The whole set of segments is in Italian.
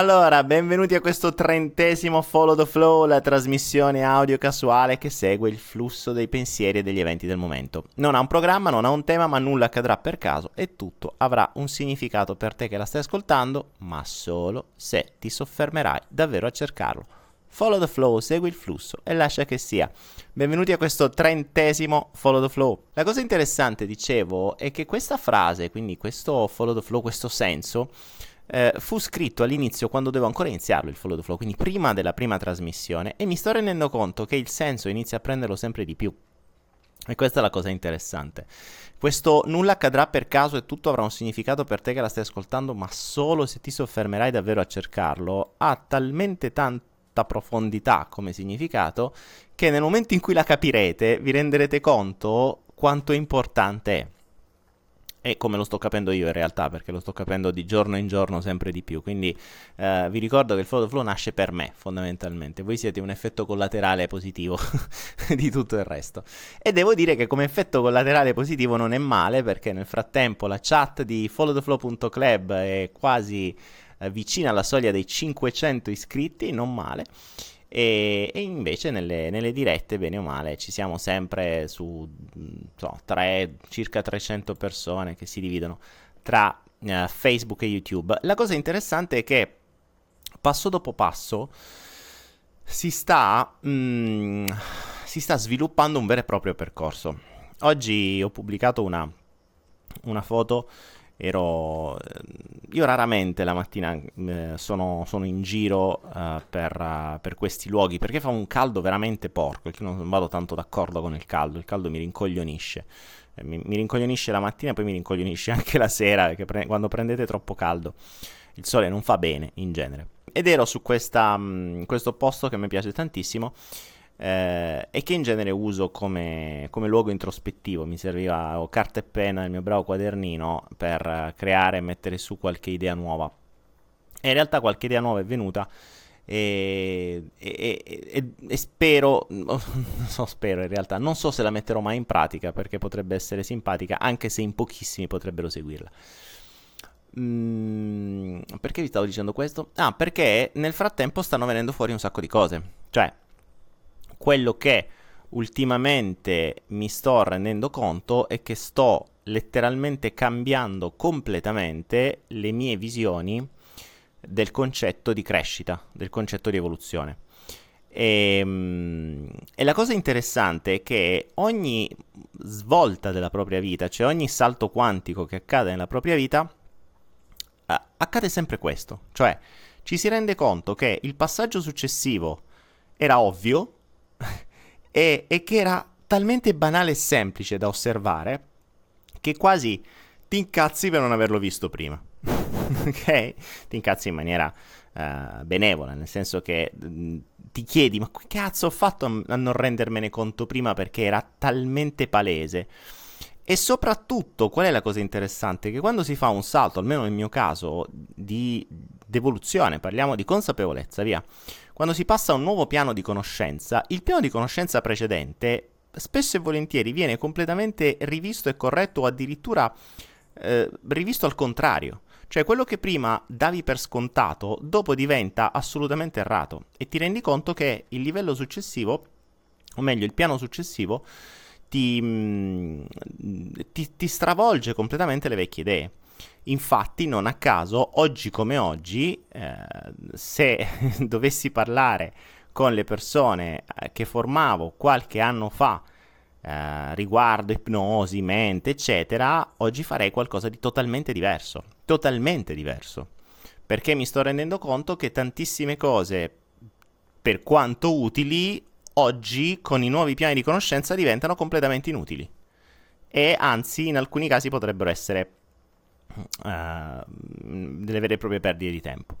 Allora, benvenuti a questo trentesimo Follow the Flow, la trasmissione audio casuale che segue il flusso dei pensieri e degli eventi del momento. Non ha un programma, non ha un tema, ma nulla accadrà per caso e tutto avrà un significato per te che la stai ascoltando, ma solo se ti soffermerai davvero a cercarlo. Follow the flow, segui il flusso e lascia che sia. Benvenuti a questo trentesimo Follow the Flow. La cosa interessante, dicevo, è che questa frase, quindi questo Follow the Flow, questo senso, eh, fu scritto all'inizio quando dovevo ancora iniziarlo il follow the flow, quindi prima della prima trasmissione, e mi sto rendendo conto che il senso inizia a prenderlo sempre di più. E questa è la cosa interessante. Questo nulla accadrà per caso e tutto avrà un significato per te che la stai ascoltando, ma solo se ti soffermerai davvero a cercarlo, ha talmente tanta profondità come significato che nel momento in cui la capirete vi renderete conto quanto importante è. E come lo sto capendo io in realtà, perché lo sto capendo di giorno in giorno sempre di più. Quindi eh, vi ricordo che il Flow Flow nasce per me, fondamentalmente. Voi siete un effetto collaterale positivo di tutto il resto. E devo dire che come effetto collaterale positivo non è male, perché nel frattempo la chat di followtheflow.club è quasi eh, vicina alla soglia dei 500 iscritti, non male. E, e invece nelle, nelle, dirette, bene o male, ci siamo sempre su so, tre, circa 300 persone che si dividono tra uh, Facebook e YouTube. La cosa interessante è che passo dopo passo si sta, mm, si sta sviluppando un vero e proprio percorso. Oggi ho pubblicato una, una foto ero io raramente la mattina eh, sono, sono, in giro uh, per, uh, per, questi luoghi perché fa un caldo veramente porco e non vado tanto d'accordo con il caldo il caldo mi rincoglionisce. Eh, mi, mi, rincoglionisce la mattina e poi mi rincoglionisce anche la sera pre- quando prendete troppo caldo il sole non fa bene in genere. Ed ero su questa, mh, mm, questo posto che mi piace tantissimo eh, e che in genere uso come, come, luogo introspettivo. Mi serviva carta e penna nel mio bravo quadernino per creare e mettere su qualche idea nuova. E in realtà qualche idea nuova è venuta e, e, e, e spero, non so, spero in realtà, non so se la metterò mai in pratica perché potrebbe essere simpatica, anche se in pochissimi potrebbero seguirla. Mm, perché vi stavo dicendo questo? Ah, perché nel frattempo stanno venendo fuori un sacco di cose. Cioè, quello che ultimamente mi sto rendendo conto è che sto letteralmente cambiando completamente le mie visioni del concetto di crescita, del concetto di evoluzione. E, ehm, e, la cosa interessante è che ogni svolta della propria vita, cioè ogni salto quantico che accade nella propria vita, accade sempre questo, cioè ci si rende conto che il passaggio successivo era ovvio, e, e che era talmente banale e semplice da osservare che quasi ti incazzi per non averlo visto prima. ok? Ti incazzi in maniera uh, benevola, nel senso che mh, mm, ti chiedi ma che cazzo ho fatto a, non rendermene conto prima perché era talmente palese. E soprattutto, qual è la cosa interessante? Che quando si fa un salto, almeno nel mio caso, di devoluzione, parliamo di consapevolezza, via. Quando si passa a un nuovo piano di conoscenza, il piano di conoscenza precedente spesso e volentieri viene completamente rivisto e corretto o addirittura eh, rivisto al contrario. Cioè quello che prima davi per scontato, dopo diventa assolutamente errato e ti rendi conto che il livello successivo, o meglio il piano successivo, ti, mm, ti, ti stravolge completamente le vecchie idee. Infatti, non a caso, oggi come oggi, eh, se dovessi parlare con le persone eh, che formavo qualche anno fa eh, riguardo ipnosi, mente, eccetera, oggi farei qualcosa di totalmente diverso. Totalmente diverso. Perché mi sto rendendo conto che tantissime cose, per quanto utili, oggi con i nuovi piani di conoscenza diventano completamente inutili. E anzi, in alcuni casi potrebbero essere uh, delle vere e proprie perdite di tempo.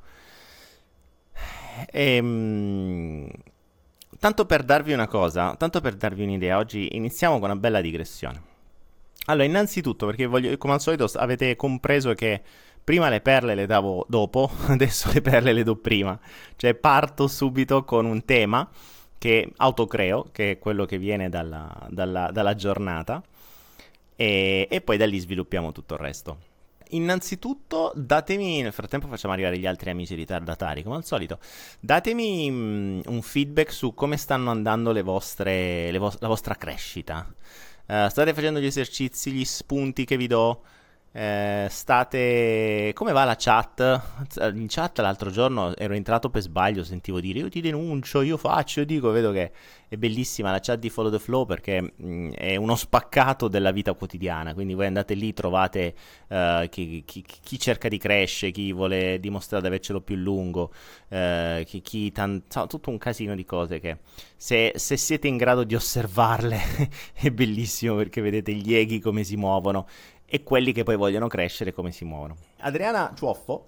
E, um, tanto per darvi una cosa, tanto per darvi un'idea, oggi iniziamo con una bella digressione. Allora, innanzitutto, perché voglio, come al solito avete compreso che prima le perle le davo dopo, adesso le perle le do prima. Cioè parto subito con un tema che autocreo, che è quello che viene dalla, dalla, dalla giornata, e, e poi da lì sviluppiamo tutto il resto. Innanzitutto datemi, nel frattempo facciamo arrivare gli altri amici ritardatari, come al solito, datemi mh, un feedback su come stanno andando le vostre, le vo- la vostra crescita. Uh, state facendo gli esercizi, gli spunti che vi do? Eh, state. Come va la chat? In chat l'altro giorno ero entrato per sbaglio, sentivo dire io ti denuncio, io faccio, io dico, vedo che è bellissima la chat di Follow the Flow perché mh, mm, è uno spaccato della vita quotidiana. Quindi voi andate lì, trovate uh, chi, chi, chi, cerca di crescere, chi vuole dimostrare di avercelo più lungo, uh, chi, chi tan- tutto un casino di cose che se, se siete in grado di osservarle è bellissimo perché vedete gli eghi come si muovono e quelli che poi vogliono crescere come si muovono. Adriana Ciuoffo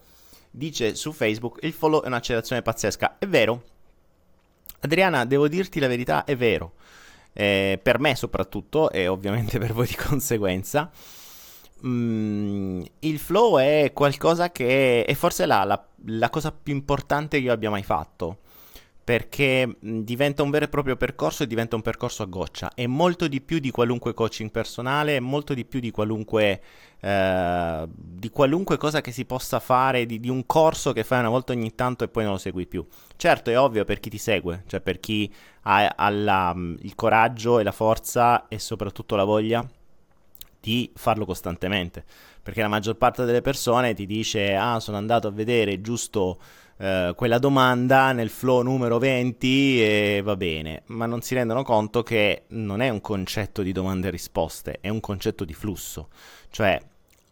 dice su Facebook il follow è un'accelerazione pazzesca. È vero. Adriana, devo dirti la verità, è vero. Eh, per me soprattutto e ovviamente per voi di conseguenza. Mm, il flow è qualcosa che è forse la, la, la cosa più importante che io abbia mai fatto perché diventa un vero e proprio percorso e diventa un percorso a goccia. È molto di più di qualunque coaching personale, è molto di più di qualunque, eh, di qualunque cosa che si possa fare, di, di, un corso che fai una volta ogni tanto e poi non lo segui più. Certo, è ovvio per chi ti segue, cioè per chi ha, ha la, il coraggio e la forza e soprattutto la voglia di farlo costantemente. Perché la maggior parte delle persone ti dice, ah, sono andato a vedere giusto eh, quella domanda nel flow numero 20 e va bene, ma non si rendono conto che non è un concetto di domande e risposte, è un concetto di flusso, cioè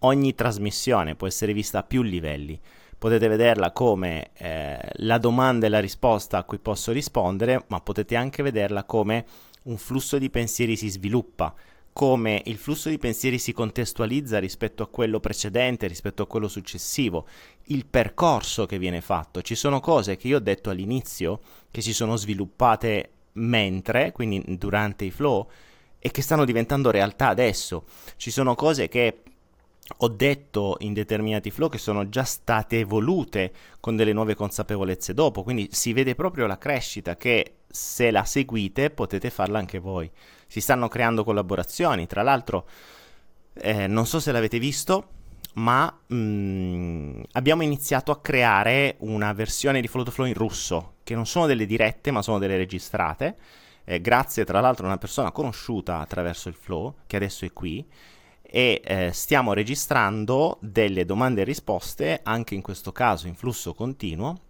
ogni trasmissione può essere vista a più livelli. Potete vederla come eh, la domanda e la risposta a cui posso rispondere, ma potete anche vederla come un flusso di pensieri si sviluppa come il flusso di pensieri si contestualizza rispetto a quello precedente, rispetto a quello successivo, il percorso che viene fatto. Ci sono cose che io ho detto all'inizio che si sono sviluppate mentre, quindi durante i flow, e che stanno diventando realtà adesso. Ci sono cose che ho detto in determinati flow che sono già state evolute con delle nuove consapevolezze dopo, quindi si vede proprio la crescita che se la seguite potete farla anche voi. Si stanno creando collaborazioni, tra l'altro eh, non so se l'avete visto, ma mh, mm, abbiamo iniziato a creare una versione di Follow the Flow in russo, che non sono delle dirette ma sono delle registrate, eh, grazie tra l'altro a una persona conosciuta attraverso il Flow, che adesso è qui, e eh, stiamo registrando delle domande e risposte, anche in questo caso in flusso continuo,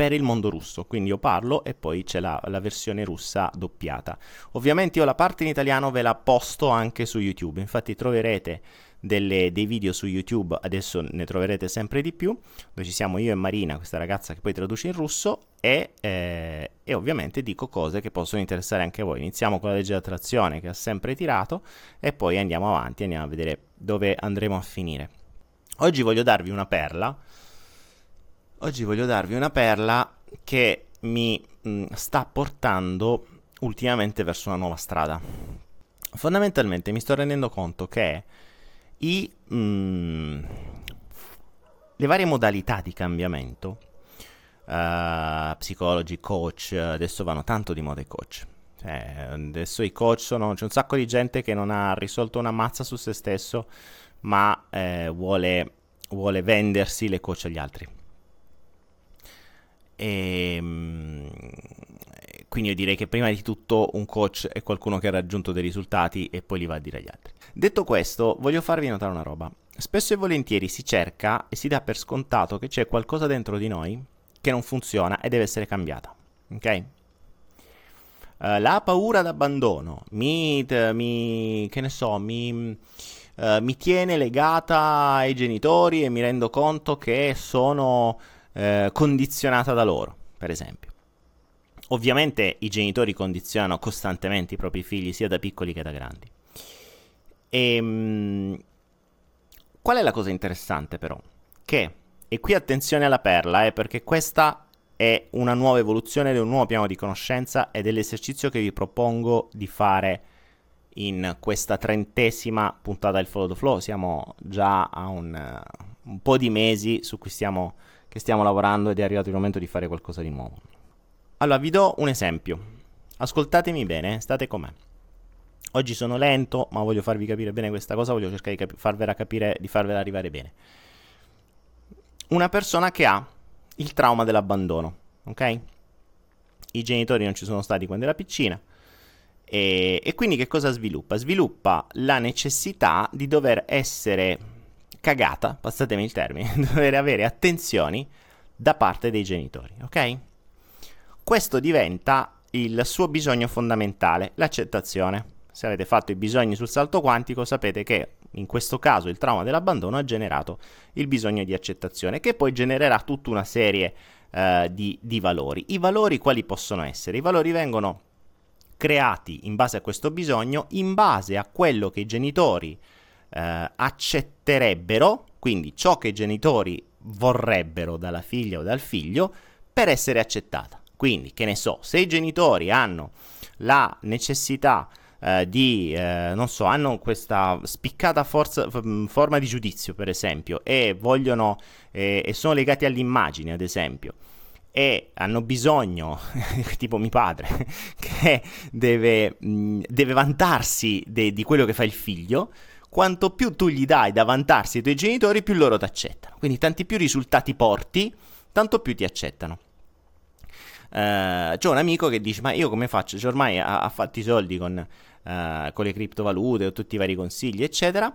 per il mondo russo. Quindi io parlo e poi c'è la, la, versione russa doppiata. Ovviamente io la parte in italiano ve la posto anche su YouTube, infatti troverete delle, dei video su YouTube, adesso ne troverete sempre di più, dove ci siamo io e Marina, questa ragazza che poi traduce in russo, e, eh, e ovviamente dico cose che possono interessare anche voi. Iniziamo con la legge dell'attrazione che ha sempre tirato e poi andiamo avanti, andiamo a vedere dove andremo a finire. Oggi voglio darvi una perla. Oggi voglio darvi una perla che mi mh, mm, sta portando ultimamente verso una nuova strada. Fondamentalmente mi sto rendendo conto che i, mm, le varie modalità di cambiamento, uh, psicologi, coach, adesso vanno tanto di moda i coach. Cioè, adesso i coach sono, c'è un sacco di gente che non ha risolto una mazza su se stesso, ma eh, vuole, vuole vendersi le coach agli altri. E, mm, quindi io direi che prima di tutto un coach è qualcuno che ha raggiunto dei risultati e poi li va a dire agli altri. Detto questo, voglio farvi notare una roba. Spesso e volentieri si cerca e si dà per scontato che c'è qualcosa dentro di noi che non funziona e deve essere cambiata. Ok? Uh, la paura d'abbandono mi, mi, che ne so, mi, uh, mi, tiene legata ai genitori e mi rendo conto che sono uh, condizionata da loro, per esempio. Ovviamente i genitori condizionano costantemente i propri figli sia da piccoli che da grandi. E, ehm, qual è la cosa interessante però? Che, e qui attenzione alla perla, eh, perché questa è una nuova evoluzione, è un nuovo piano di conoscenza ed è l'esercizio che vi propongo di fare in questa trentesima puntata del Follow the Flow. Siamo già a un, un po' di mesi su cui stiamo, che stiamo lavorando ed è arrivato il momento di fare qualcosa di nuovo. Allora, vi do un esempio. Ascoltatemi bene, state con me. Oggi sono lento, ma voglio farvi capire bene questa cosa, voglio cercare di, capi- farvela capire, di farvela arrivare bene. Una persona che ha il trauma dell'abbandono, ok? I genitori non ci sono stati quando era piccina, e, e, quindi che cosa sviluppa? Sviluppa la necessità di dover essere cagata, passatemi il termine, dover avere attenzioni da parte dei genitori, ok? Questo diventa il suo bisogno fondamentale, l'accettazione. Se avete fatto i bisogni sul salto quantico sapete che in questo caso il trauma dell'abbandono ha generato il bisogno di accettazione, che poi genererà tutta una serie uh, di, di valori. I valori quali possono essere? I valori vengono creati in base a questo bisogno, in base a quello che i genitori eh, accetterebbero, quindi ciò che i genitori vorrebbero dalla figlia o dal figlio, per essere accettata. Quindi, che ne so, se i genitori hanno la necessità eh, di, eh, non so, hanno questa spiccata forza, f- forma di giudizio, per esempio, e vogliono, eh, e sono legati all'immagine, ad esempio, e hanno bisogno, tipo mio padre, che deve, mh, deve vantarsi de- di quello che fa il figlio, quanto più tu gli dai da vantarsi ai tuoi genitori, più loro ti accettano. Quindi tanti più risultati porti, tanto più ti accettano. Uh, c'ho un amico che dice: Ma io come faccio? Cioè, ormai ha, ha fatto i soldi con, uh, con le criptovalute o tutti i vari consigli, eccetera.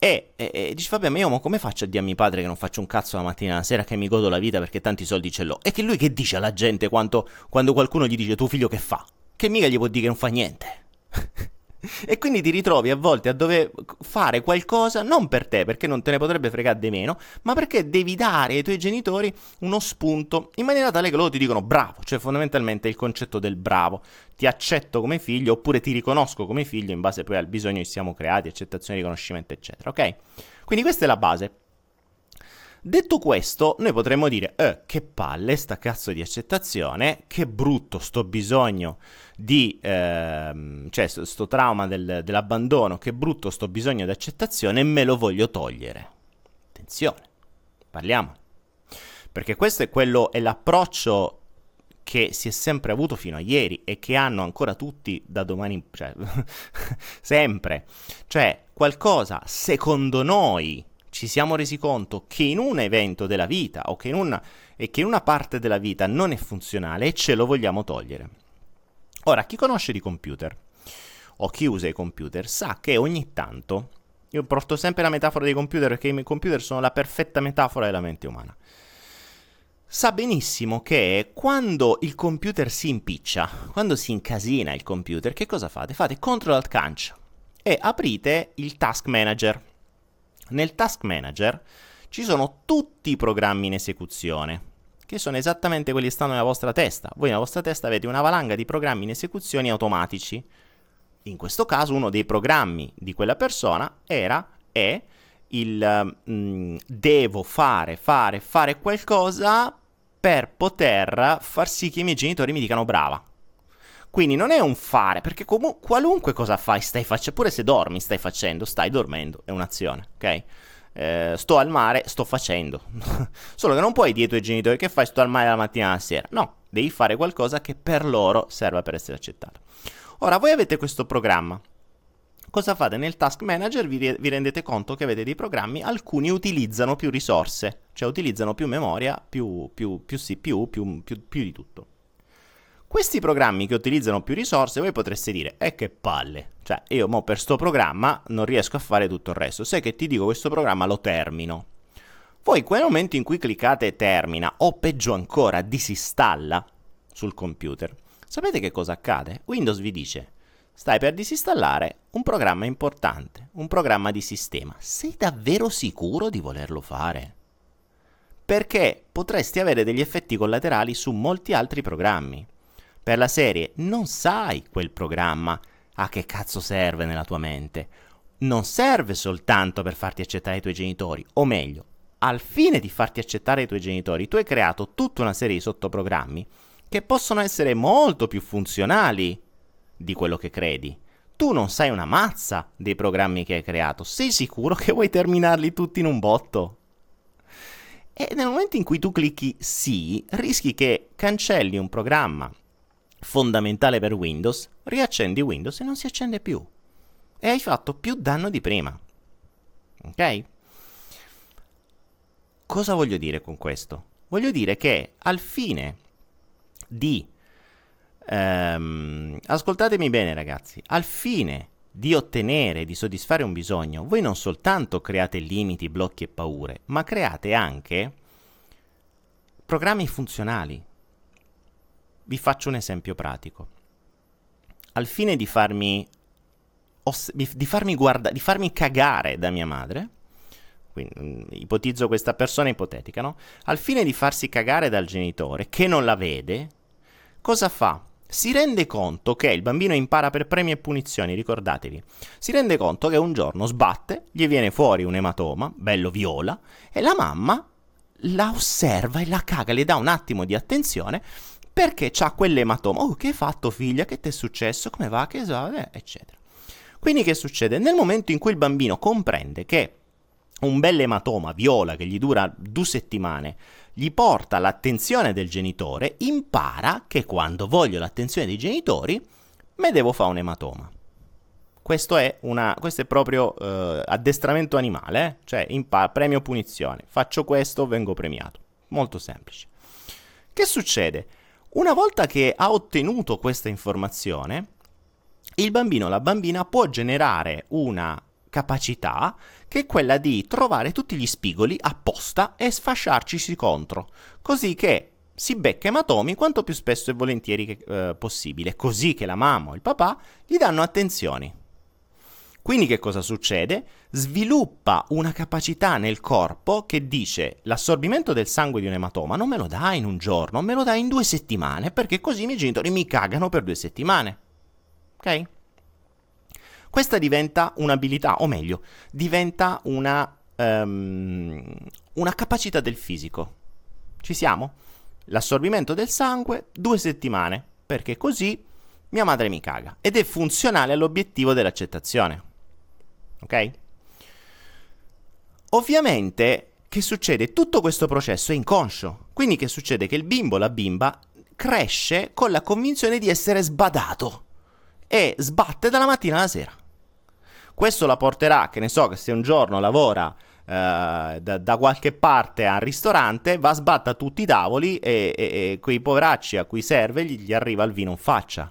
E, e, e dici, vabbè, ma io come faccio a dire a mio padre che non faccio un cazzo la mattina e la sera, che mi godo la vita perché tanti soldi ce l'ho? E che lui che dice alla gente quando, quando qualcuno gli dice tuo figlio che fa? Che mica gli può dire che non fa niente. e quindi ti ritrovi a volte a dover fare qualcosa non per te, perché non te ne potrebbe fregare di meno, ma perché devi dare ai tuoi genitori uno spunto in maniera tale che loro ti dicono bravo, cioè fondamentalmente il concetto del bravo. Ti accetto come figlio oppure ti riconosco come figlio in base poi al bisogno che siamo creati, accettazione, riconoscimento, eccetera, ok? Quindi questa è la base. Detto questo, noi potremmo dire, eh, che palle sta cazzo di accettazione, che brutto sto bisogno di, ehm, cioè sto, trauma del, dell'abbandono, che brutto sto bisogno di accettazione me lo voglio togliere. Attenzione, parliamo. Perché questo è quello, è l'approccio che si è sempre avuto fino a ieri e che hanno ancora tutti da domani, cioè, sempre. Cioè, qualcosa secondo noi ci siamo resi conto che in un evento della vita o che in una, che in una parte della vita non è funzionale e ce lo vogliamo togliere. Ora, chi conosce di computer o chi usa i computer sa che ogni tanto, io porto sempre la metafora dei computer perché i computer sono la perfetta metafora della mente umana. Sa benissimo che quando il computer si impiccia, quando si incasina il computer, che cosa fate? Fate Ctrl Alt Canc e aprite il Task Manager nel Task Manager ci sono tutti i programmi in esecuzione, che sono esattamente quelli che stanno nella vostra testa. Voi nella vostra testa avete una valanga di programmi in esecuzione automatici. In questo caso uno dei programmi di quella persona era, è, il mm, devo fare, fare, fare qualcosa per poter far sì che i miei genitori mi dicano brava. Quindi non è un fare, perché comunque qualunque cosa fai, stai facendo, pure se dormi, stai facendo, stai dormendo, è un'azione, ok? Eh, sto al mare, sto facendo. Solo che non puoi dire ai tuoi genitori che fai, sto al mare la mattina e la sera. No, devi fare qualcosa che per loro serva per essere accettato. Ora, voi avete questo programma. Cosa fate? Nel task manager vi, re- vi rendete conto che avete dei programmi, alcuni utilizzano più risorse, cioè utilizzano più memoria, più, più, più CPU, più, più di tutto. Questi programmi che utilizzano più risorse, voi potreste dire, eh che palle, cioè io mo per sto programma non riesco a fare tutto il resto, sai che ti dico questo programma lo termino. Voi quel momento in cui cliccate termina o peggio ancora disinstalla sul computer, sapete che cosa accade? Windows vi dice, stai per disinstallare un programma importante, un programma di sistema, sei davvero sicuro di volerlo fare? Perché potresti avere degli effetti collaterali su molti altri programmi per la serie non sai quel programma a che cazzo serve nella tua mente. Non serve soltanto per farti accettare i tuoi genitori, o meglio, al fine di farti accettare i tuoi genitori, tu hai creato tutta una serie di sottoprogrammi che possono essere molto più funzionali di quello che credi. Tu non sai una mazza dei programmi che hai creato, sei sicuro che vuoi terminarli tutti in un botto? E nel momento in cui tu clicchi sì, rischi che cancelli un programma fondamentale per Windows, riaccendi Windows e non si accende più. e hai fatto più danno di prima. Ok? Cosa voglio dire con questo? Voglio dire che al fine di... Ehm, ascoltatemi bene ragazzi, al fine di ottenere, di soddisfare un bisogno, voi non soltanto create limiti, blocchi e paure, ma create anche programmi funzionali. Vi faccio un esempio pratico. Al fine di farmi, oss- di farmi, guarda- di farmi cagare da mia madre, quindi, mm, ipotizzo questa persona ipotetica, no? Al fine di farsi cagare dal genitore che non la vede, cosa fa? Si rende conto che il bambino impara per premi e punizioni, ricordatevi. Si rende conto che un giorno sbatte, gli viene fuori un ematoma, bello viola, e la mamma la osserva e la caga, le dà un attimo di attenzione perché c'ha quell'ematoma. Oh, che hai fatto figlia? Che ti è successo? Come va? Che so? Eh, eccetera. Quindi che succede? Nel momento in cui il bambino comprende che un bel ematoma viola che gli dura due settimane gli porta l'attenzione del genitore, impara che quando voglio l'attenzione dei genitori me devo fare un ematoma. Questo è, una, questo è proprio uh, addestramento animale, eh? cioè impara, premio punizione. Faccio questo, vengo premiato. Molto semplice. Che succede? Una volta che ha ottenuto questa informazione, il bambino o la bambina può generare una capacità che è quella di trovare tutti gli spigoli apposta e sfasciarcisi contro, così che si becca ematomi quanto più spesso e volentieri che, eh, possibile, così che la mamma o il papà gli danno attenzioni. Quindi che cosa succede? Sviluppa una capacità nel corpo che dice l'assorbimento del sangue di un ematoma non me lo dà in un giorno, me lo dà in due settimane, perché così i miei genitori mi cagano per due settimane. Ok? Questa diventa un'abilità, o meglio, diventa una, um, una capacità del fisico. Ci siamo? L'assorbimento del sangue, due settimane, perché così mia madre mi caga. Ed è funzionale all'obiettivo dell'accettazione. Ok? Ovviamente, che succede? Tutto questo processo è inconscio. Quindi che succede? Che il bimbo, la bimba, cresce con la convinzione di essere sbadato e sbatte dalla mattina alla sera. Questo la porterà, che ne so, che se un giorno lavora Uh, da, da, qualche parte al ristorante, va a sbatta tutti i tavoli e, e, e, quei poveracci a cui serve gli, gli, arriva il vino in faccia.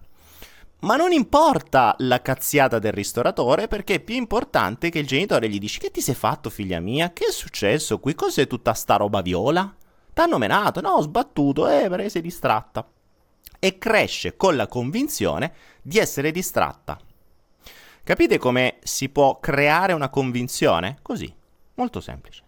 Ma non importa la cazziata del ristoratore perché è più importante che il genitore gli dice che ti sei fatto figlia mia? Che è successo qui? Cos'è tutta sta roba viola? T'hanno menato? No, ho sbattuto, eh, perché sei distratta. E cresce con la convinzione di essere distratta. Capite come si può creare una convinzione? Così, molto semplice.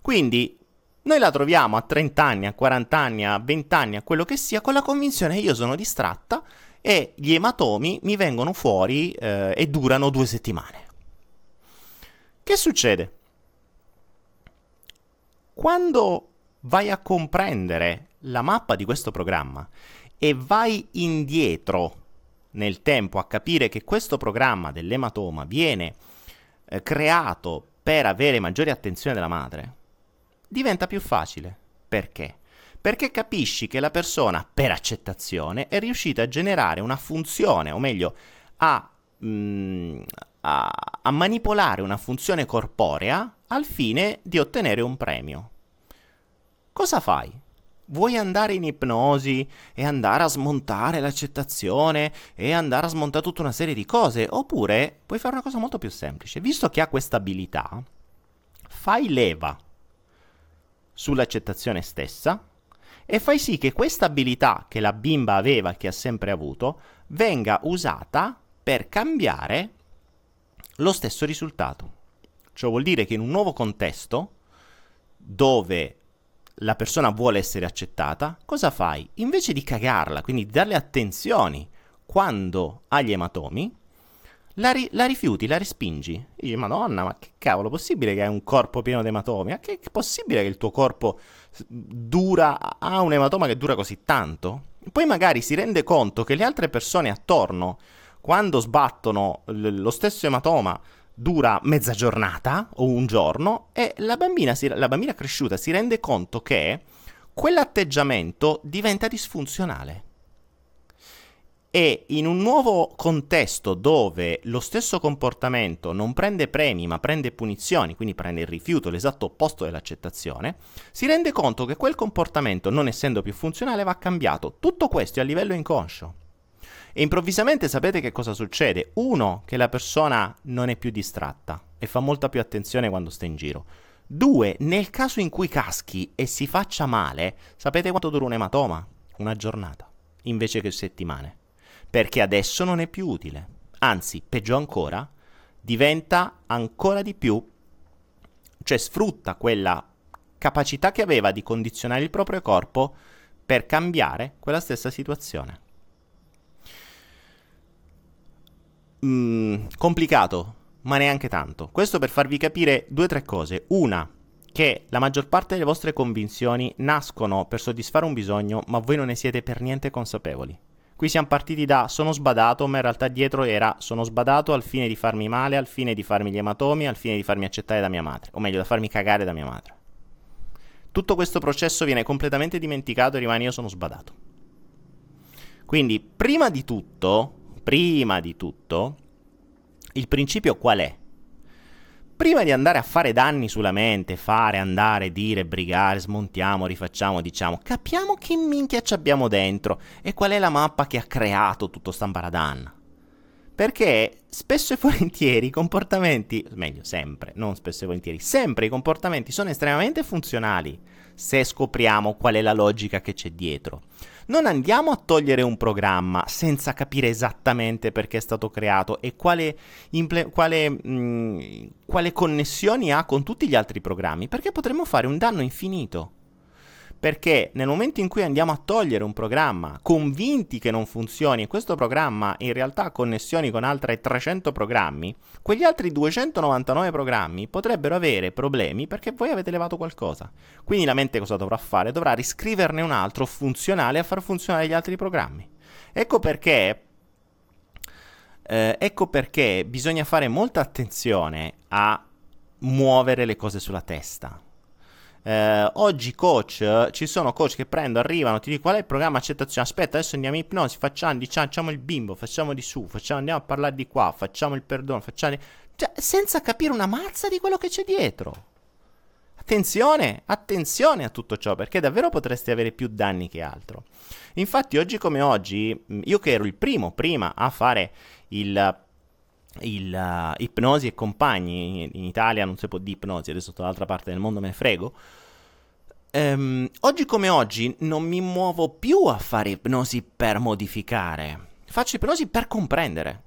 Quindi noi la troviamo a 30 anni, a 40 anni, a 20 anni, a quello che sia, con la convinzione che io sono distratta e gli ematomi mi vengono fuori eh, e durano due settimane. Che succede? Quando vai a comprendere la mappa di questo programma e vai indietro nel tempo a capire che questo programma dell'ematoma viene eh, creato per avere maggiore attenzione della madre, diventa più facile. Perché? Perché capisci che la persona, per accettazione, è riuscita a generare una funzione, o meglio, a, mm, a, a manipolare una funzione corporea al fine di ottenere un premio. Cosa fai? vuoi andare in ipnosi e andare a smontare l'accettazione e andare a smontare tutta una serie di cose, oppure puoi fare una cosa molto più semplice. Visto che ha questa abilità, fai leva sull'accettazione stessa e fai sì che questa abilità che la bimba aveva, che ha sempre avuto, venga usata per cambiare lo stesso risultato. Ciò vuol dire che in un nuovo contesto, dove la persona vuole essere accettata, cosa fai? Invece di cagarla, quindi di darle attenzioni quando ha gli ematomi, la, ri- la rifiuti, la respingi. E dici, madonna, ma che cavolo, possibile che hai un corpo pieno di ematomi? Ma che è possibile che il tuo corpo dura, ha un ematoma che dura così tanto? Poi magari si rende conto che le altre persone attorno, quando sbattono l- lo stesso ematoma, dura mezza giornata o un giorno e la bambina, si, la bambina cresciuta si rende conto che quell'atteggiamento diventa disfunzionale. E in un nuovo contesto dove lo stesso comportamento non prende premi ma prende punizioni, quindi prende il rifiuto, l'esatto opposto dell'accettazione, si rende conto che quel comportamento, non essendo più funzionale, va cambiato. Tutto questo è a livello inconscio. E improvvisamente sapete che cosa succede? Uno, che la persona non è più distratta e fa molta più attenzione quando sta in giro. Due, nel caso in cui caschi e si faccia male, sapete quanto dura un ematoma? Una giornata, invece che settimane perché adesso non è più utile. Anzi, peggio ancora, diventa ancora di più, cioè sfrutta quella capacità che aveva di condizionare il proprio corpo per cambiare quella stessa situazione. Mm, complicato, ma neanche tanto. Questo per farvi capire due o tre cose. Una, che la maggior parte delle vostre convinzioni nascono per soddisfare un bisogno, ma voi non ne siete per niente consapevoli. Qui siamo partiti da sono sbadato, ma in realtà dietro era sono sbadato al fine di farmi male, al fine di farmi gli ematomi, al fine di farmi accettare da mia madre, o meglio, da farmi cagare da mia madre. Tutto questo processo viene completamente dimenticato e rimane io sono sbadato. Quindi, prima di tutto, prima di tutto, il principio qual è? Prima di andare a fare danni sulla mente, fare, andare, dire, brigare, smontiamo, rifacciamo, diciamo, capiamo che minchia ci abbiamo dentro e qual è la mappa che ha creato tutto Stambaradan. Perché spesso e volentieri i comportamenti, meglio sempre, non spesso e volentieri, sempre i comportamenti sono estremamente funzionali se scopriamo qual è la logica che c'è dietro non andiamo a togliere un programma senza capire esattamente perché è stato creato e quale, imple- quale, mh, mm, quale connessioni ha con tutti gli altri programmi, perché potremmo fare un danno infinito perché nel momento in cui andiamo a togliere un programma convinti che non funzioni e questo programma in realtà ha connessioni con altri 300 programmi, quegli altri 299 programmi potrebbero avere problemi perché voi avete levato qualcosa. Quindi la mente cosa dovrà fare? Dovrà riscriverne un altro funzionale a far funzionare gli altri programmi. Ecco perché eh, ecco perché bisogna fare molta attenzione a muovere le cose sulla testa eh, oggi coach, ci sono coach che prendono, arrivano, ti dicono qual è il programma accettazione, aspetta adesso andiamo in ipnosi, facciamo, diciamo, facciamo il bimbo, facciamo di su, facciamo, andiamo a parlare di qua, facciamo il perdono, facciamo... Cioè, senza capire una mazza di quello che c'è dietro. Attenzione, attenzione a tutto ciò, perché davvero potresti avere più danni che altro. Infatti, oggi come oggi, io che ero il primo prima a fare il il, uh, ipnosi e compagni. In, in, Italia non si può di ipnosi adesso dall'altra parte del mondo me ne frego. Um, oggi come oggi non mi muovo più a fare ipnosi per modificare. Faccio ipnosi per comprendere.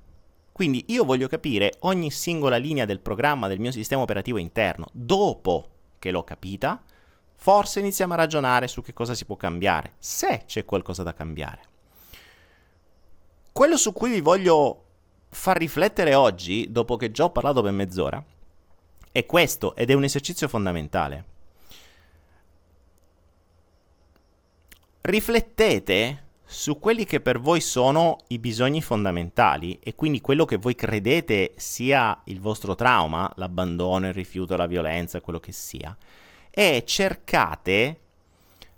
Quindi io voglio capire ogni singola linea del programma del mio sistema operativo interno. Dopo che l'ho capita forse iniziamo a ragionare su che cosa si può cambiare se c'è qualcosa da cambiare. Quello su cui vi voglio far riflettere oggi, dopo che già ho parlato per mezz'ora, è questo ed è un esercizio fondamentale. Riflettete su quelli che per voi sono i bisogni fondamentali e quindi quello che voi credete sia il vostro trauma, l'abbandono, il rifiuto, la violenza, quello che sia, e cercate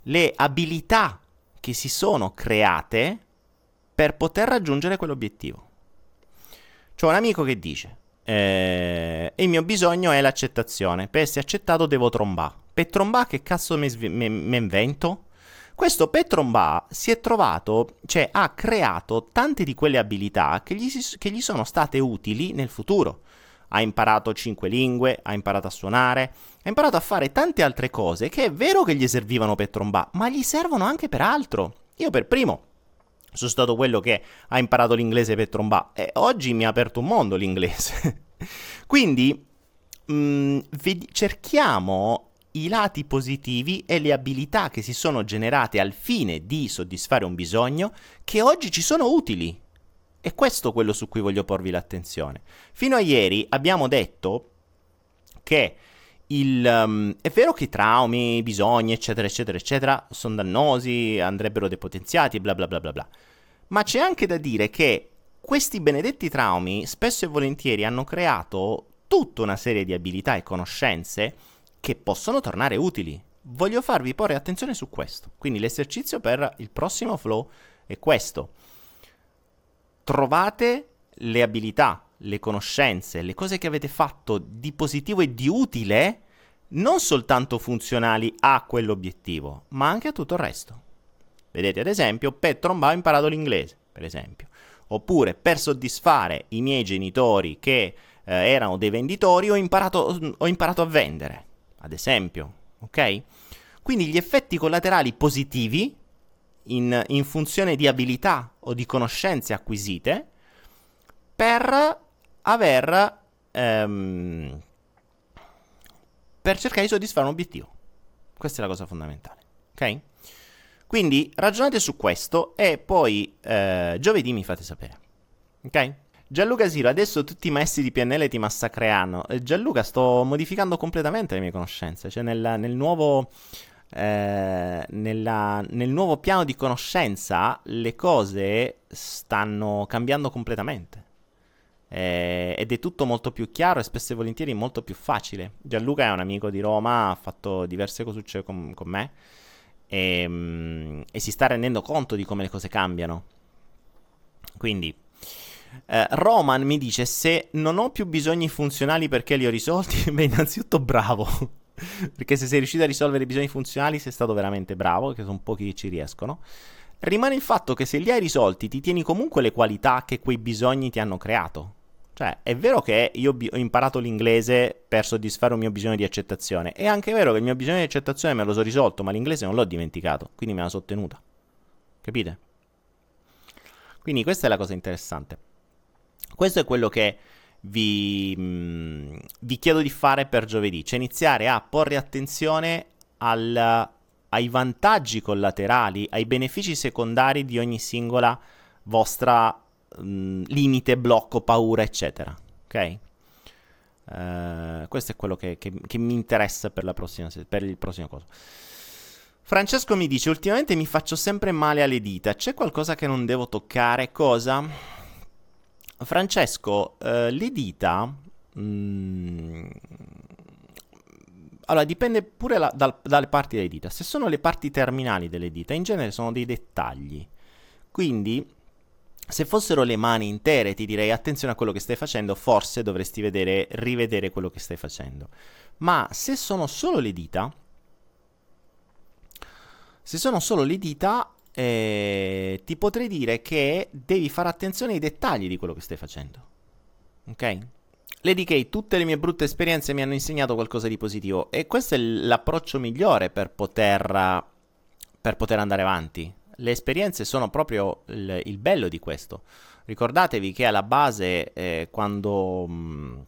le abilità che si sono create per poter raggiungere quell'obiettivo. C'ho un amico che dice: eh, Il mio bisogno è l'accettazione. Per essere accettato devo trombare. Per trombare, che cazzo mi, invento? Questo Petromba si è trovato, cioè ha creato tante di quelle abilità che gli, si, che gli, sono state utili nel futuro. Ha imparato cinque lingue, ha imparato a suonare, ha imparato a fare tante altre cose che è vero che gli servivano per trombà, ma gli servono anche per altro. Io per primo sono stato quello che ha imparato l'inglese per trombà e oggi mi ha aperto un mondo l'inglese. Quindi mh, mm, ved- cerchiamo i lati positivi e le abilità che si sono generate al fine di soddisfare un bisogno che oggi ci sono utili. E questo è quello su cui voglio porvi l'attenzione. Fino a ieri abbiamo detto che il, um, è vero che traumi, bisogni, eccetera, eccetera, eccetera, sono dannosi, andrebbero depotenziati, bla bla bla bla bla. Ma c'è anche da dire che questi benedetti traumi spesso e volentieri hanno creato tutta una serie di abilità e conoscenze che possono tornare utili. Voglio farvi porre attenzione su questo. Quindi l'esercizio per il prossimo flow è questo. trovate le abilità, le conoscenze, le cose che avete fatto di positivo e di utile, non soltanto funzionali a quell'obiettivo, ma anche a tutto il resto. Vedete, ad esempio, per trombare ho imparato l'inglese, per esempio. Oppure per soddisfare i miei genitori che eh, erano dei venditori ho imparato, ho imparato a vendere, ad esempio. Ok? Quindi gli effetti collaterali positivi in, in funzione di abilità o di conoscenze acquisite per aver ehm, per cercare di soddisfare un obiettivo. Questa è la cosa fondamentale. Ok? Quindi ragionate su questo e poi eh, giovedì mi fate sapere. Ok? Gianluca Siro, adesso tutti i maestri di PNL ti massacreranno. Eh, Gianluca, sto modificando completamente le mie conoscenze. Cioè, nel, nel, nuovo, eh, nella, nel nuovo piano di conoscenza le cose stanno cambiando completamente. Eh, ed è tutto molto più chiaro e spesso e volentieri molto più facile. Gianluca è un amico di Roma, ha fatto diverse cose con, con me e, mm, e si sta rendendo conto di come le cose cambiano. Quindi eh, Roman mi dice se non ho più bisogni funzionali perché li ho risolti, beh innanzitutto bravo, perché se sei riuscito a risolvere i bisogni funzionali sei stato veramente bravo, che sono pochi che ci riescono. Rimane il fatto che se li hai risolti ti tieni comunque le qualità che quei bisogni ti hanno creato. Cioè, è vero che io ho imparato l'inglese per soddisfare un mio bisogno di accettazione. È anche vero che il mio bisogno di accettazione me lo so risolto, ma l'inglese non l'ho dimenticato, quindi me la so tenuta. Capite? Quindi questa è la cosa interessante. Questo è quello che vi, mh, mm, vi chiedo di fare per giovedì, cioè iniziare a porre attenzione al, ai vantaggi collaterali, ai benefici secondari di ogni singola vostra mh, mm, limite, blocco, paura, eccetera. Ok? Uh, questo è quello che, che, che mi interessa per, prossima, per il prossimo coso. Francesco mi dice: Ultimamente mi faccio sempre male alle dita. C'è qualcosa che non devo toccare? Cosa? Francesco, eh, le dita... Mh, mm, allora, dipende pure la, dal, dalle parti delle dita. Se sono le parti terminali delle dita, in genere sono dei dettagli. Quindi, se fossero le mani intere, ti direi attenzione a quello che stai facendo, forse dovresti vedere, rivedere quello che stai facendo. Ma se sono solo le dita, se sono solo le dita, eh, ti potrei dire che devi fare attenzione ai dettagli di quello che stai facendo. Ok? Lady K, tutte le mie brutte esperienze mi hanno insegnato qualcosa di positivo e questo è l'approccio migliore per poter, per poter andare avanti. Le esperienze sono proprio il, il, bello di questo. Ricordatevi che alla base, eh, quando, mh, mm,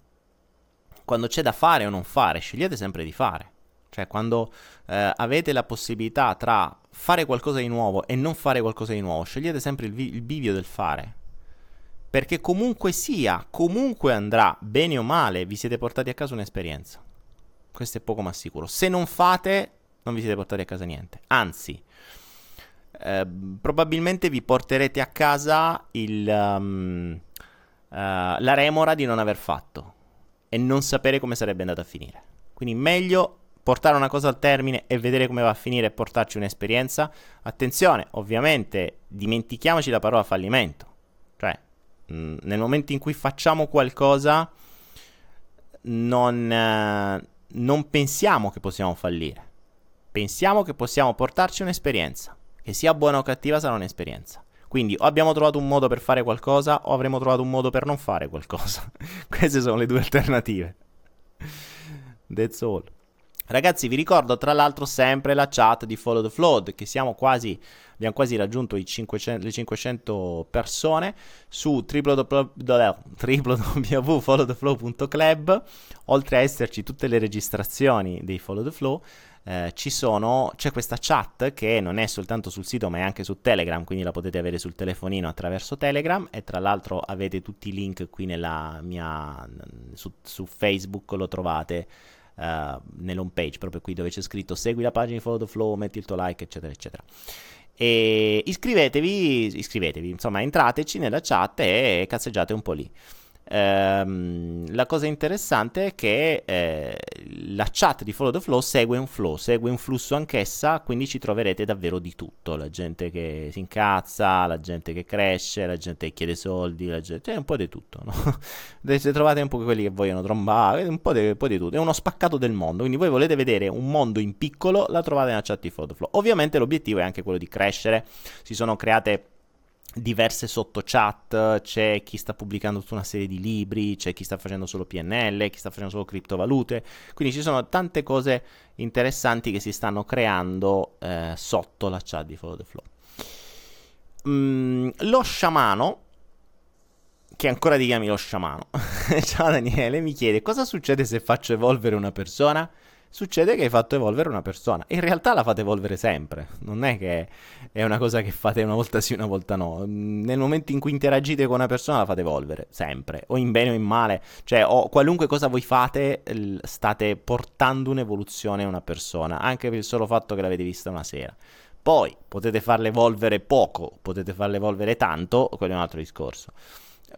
quando c'è da fare o non fare, scegliete sempre di fare. Cioè, quando eh, avete la possibilità tra fare qualcosa di nuovo e non fare qualcosa di nuovo, scegliete sempre il, vi- il bivio del fare. Perché comunque sia, comunque andrà, bene o male, vi siete portati a casa un'esperienza. Questo è poco ma sicuro. Se non fate, non vi siete portati a casa niente. Anzi, eh, probabilmente vi porterete a casa il, um, uh, la remora di non aver fatto e non sapere come sarebbe andata a finire. Quindi meglio portare una cosa al termine e vedere come va a finire e portarci un'esperienza. Attenzione, ovviamente dimentichiamoci la parola fallimento. Cioè, mh, mm, nel momento in cui facciamo qualcosa, non, eh, non pensiamo che possiamo fallire. Pensiamo che possiamo portarci un'esperienza. Che sia buona o cattiva sarà un'esperienza. Quindi o abbiamo trovato un modo per fare qualcosa o avremo trovato un modo per non fare qualcosa. Queste sono le due alternative. That's all. Ragazzi, vi ricordo tra l'altro sempre la chat di Follow the Flood, che siamo quasi, abbiamo quasi raggiunto 500, le 500 persone su www.followtheflow.club. Oltre a esserci tutte le registrazioni dei Follow the Flow, eh, ci sono, c'è questa chat che non è soltanto sul sito ma è anche su Telegram, quindi la potete avere sul telefonino attraverso Telegram e tra l'altro avete tutti i link qui nella mia, su, su Facebook, lo trovate uh, nell'home page, proprio qui dove c'è scritto segui la pagina di Follow the Flow, metti il tuo like, eccetera, eccetera. E iscrivetevi, iscrivetevi, insomma, entrateci nella chat e cazzeggiate un po' lì. Um, la cosa interessante è che eh, la chat di Follow the Flow segue un flow, segue un flusso anch'essa, quindi ci troverete davvero di tutto, la gente che si incazza, la gente che cresce, la gente che chiede soldi, la gente, cioè un po' di tutto, no? Se trovate un po' quelli che vogliono trombare, un po' di, un po' di tutto, è uno spaccato del mondo, quindi voi volete vedere un mondo in piccolo, la trovate nella chat di Follow the Flow. Ovviamente l'obiettivo è anche quello di crescere, si sono create diverse sotto chat, c'è chi sta pubblicando tutta una serie di libri, c'è chi sta facendo solo PNL, chi sta facendo solo criptovalute, quindi ci sono tante cose interessanti che si stanno creando eh, sotto la chat di Follow the Flow. Mm, lo sciamano, che ancora ti chiami lo sciamano, ciao Daniele, mi chiede cosa succede se faccio evolvere una persona? Succede che hai fatto evolvere una persona. In realtà la fate evolvere sempre, non è che è una cosa che fate una volta sì, una volta no. Nel momento in cui interagite con una persona la fate evolvere, sempre, o in bene o in male, cioè o qualunque cosa voi fate state portando un'evoluzione a una persona, anche per il solo fatto che l'avete vista una sera. Poi potete farla evolvere poco, potete farla evolvere tanto, quello è un altro discorso.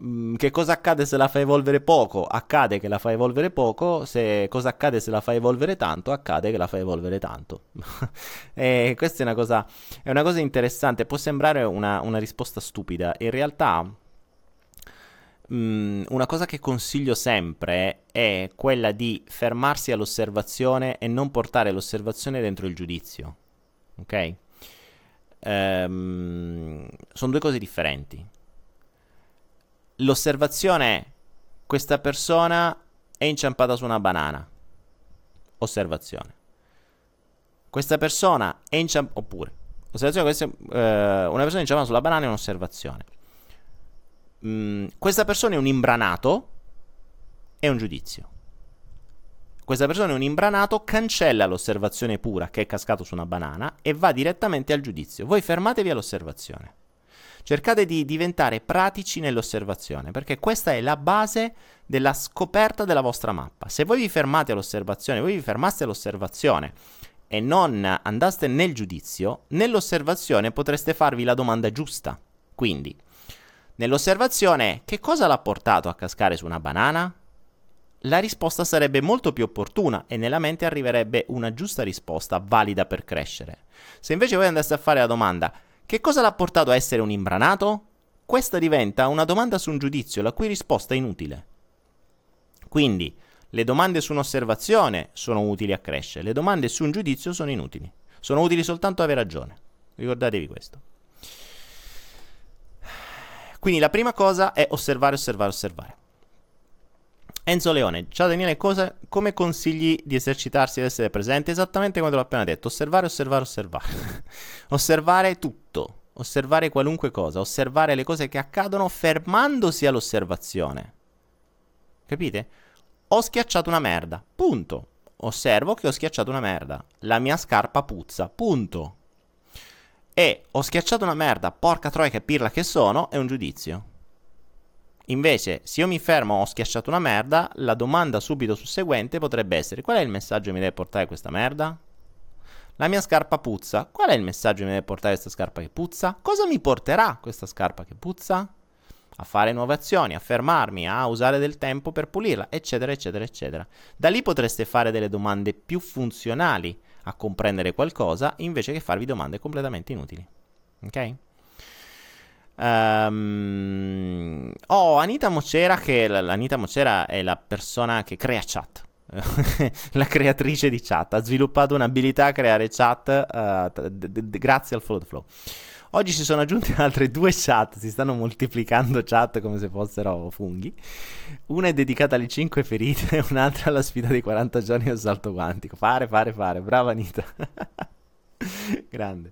Mm, che cosa accade se la fa evolvere poco? Accade che la fa evolvere poco, se cosa accade se la fa evolvere tanto? Accade che la fa evolvere tanto. e questa è una, cosa, è una cosa interessante, può sembrare una, una risposta stupida, in realtà um, una cosa che consiglio sempre è quella di fermarsi all'osservazione e non portare l'osservazione dentro il giudizio, ok? Um, sono due cose differenti l'osservazione è questa persona è inciampata su una banana. Osservazione. Questa persona è inciampata... Oppure, osservazione, questa, eh, una persona inciampata sulla banana è un'osservazione. Mm, questa persona è un imbranato, è un giudizio. Questa persona è un imbranato, cancella l'osservazione pura che è cascato su una banana e va direttamente al giudizio. Voi fermatevi all'osservazione. Cercate di diventare pratici nell'osservazione, perché questa è la base della scoperta della vostra mappa. Se voi vi fermate all'osservazione, voi vi fermaste all'osservazione e non andaste nel giudizio, nell'osservazione potreste farvi la domanda giusta. Quindi, nell'osservazione, che cosa l'ha portato a cascare su una banana? La risposta sarebbe molto più opportuna e nella mente arriverebbe una giusta risposta valida per crescere. Se invece voi andaste a fare la domanda che cosa l'ha portato a essere un imbranato? Questa diventa una domanda su un giudizio, la cui risposta è inutile. Quindi, le domande su un'osservazione sono utili a crescere, le domande su un giudizio sono inutili. Sono utili soltanto a avere ragione. Ricordatevi questo. Quindi la prima cosa è osservare, osservare, osservare. Enzo Leone, ciao Daniele, cosa, come consigli di esercitarsi ed essere presente? Esattamente come te l'ho appena detto, osservare, osservare, osservare. osservare tutto, osservare qualunque cosa, osservare le cose che accadono fermandosi all'osservazione. Capite? Ho schiacciato una merda, punto. Osservo che ho schiacciato una merda. La mia scarpa puzza, punto. E ho schiacciato una merda, porca troia che pirla che sono, è un giudizio. Invece, se io mi fermo ho schiacciato una merda, la domanda subito susseguente potrebbe essere: qual è il messaggio che mi deve portare questa merda? La mia scarpa puzza. Qual è il messaggio che mi deve portare questa scarpa che puzza? Cosa mi porterà questa scarpa che puzza? A fare nuove azioni, a fermarmi, a usare del tempo per pulirla, eccetera, eccetera, eccetera. Da lì potreste fare delle domande più funzionali a comprendere qualcosa invece che farvi domande completamente inutili. Ok? Um, oh, Anita Mocera, che l'Anita Mocera è la persona che crea chat. la creatrice di chat ha sviluppato un'abilità a creare chat uh, d- d- grazie al follow the flow. Oggi si sono aggiunte altre due chat, si stanno moltiplicando chat come se fossero funghi. Una è dedicata alle 5 ferite un'altra alla sfida dei 40 giorni al salto quantico. Fare, fare, fare. Brava Anita. Grande.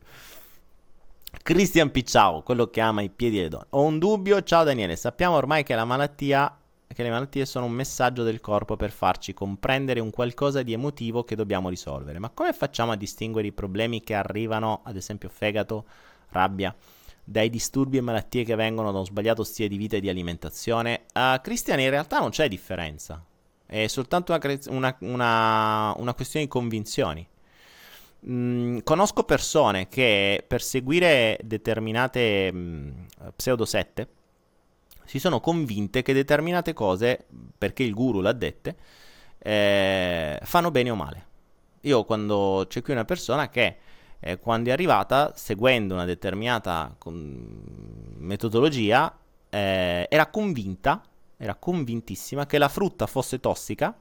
Christian Picciao, quello che ama i piedi delle donne. Ho un dubbio, ciao Daniele, sappiamo ormai che la malattia che le malattie sono un messaggio del corpo per farci comprendere un qualcosa di emotivo che dobbiamo risolvere. Ma come facciamo a distinguere i problemi che arrivano, ad esempio fegato, rabbia, dai disturbi e malattie che vengono da un sbagliato stile di vita e di alimentazione? Uh, Cristian, in realtà non c'è differenza. È soltanto una, una, una, una questione di convinzioni. Conosco persone che per seguire determinate pseudosette si sono convinte che determinate cose, perché il guru l'ha dette, eh, fanno bene o male. Io quando c'è qui una persona che eh, quando è arrivata, seguendo una determinata com- metodologia, eh, era convinta, era convintissima che la frutta fosse tossica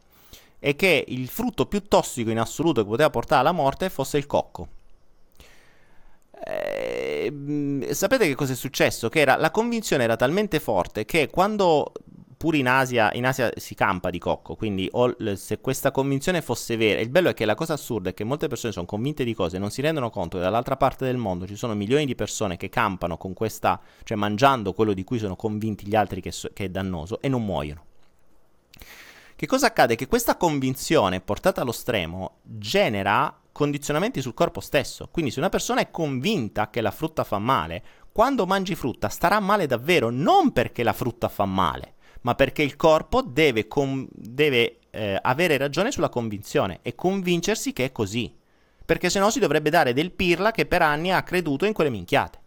e che il frutto più tossico in assoluto che poteva portare alla morte fosse il cocco. Eh, sapete che cosa è successo? Che era, la convinzione era talmente forte che quando pure in Asia, in Asia si campa di cocco, quindi se questa convinzione fosse vera, il bello è che la cosa assurda è che molte persone sono convinte di cose e non si rendono conto che dall'altra parte del mondo ci sono milioni di persone che campano con questa, cioè mangiando quello di cui sono convinti gli altri che, che è dannoso e non muoiono. Che cosa accade? Che questa convinzione portata allo stremo genera condizionamenti sul corpo stesso. Quindi se una persona è convinta che la frutta fa male, quando mangi frutta starà male davvero, non perché la frutta fa male, ma perché il corpo deve, com- deve eh, avere ragione sulla convinzione e convincersi che è così. Perché se no si dovrebbe dare del pirla che per anni ha creduto in quelle minchiate.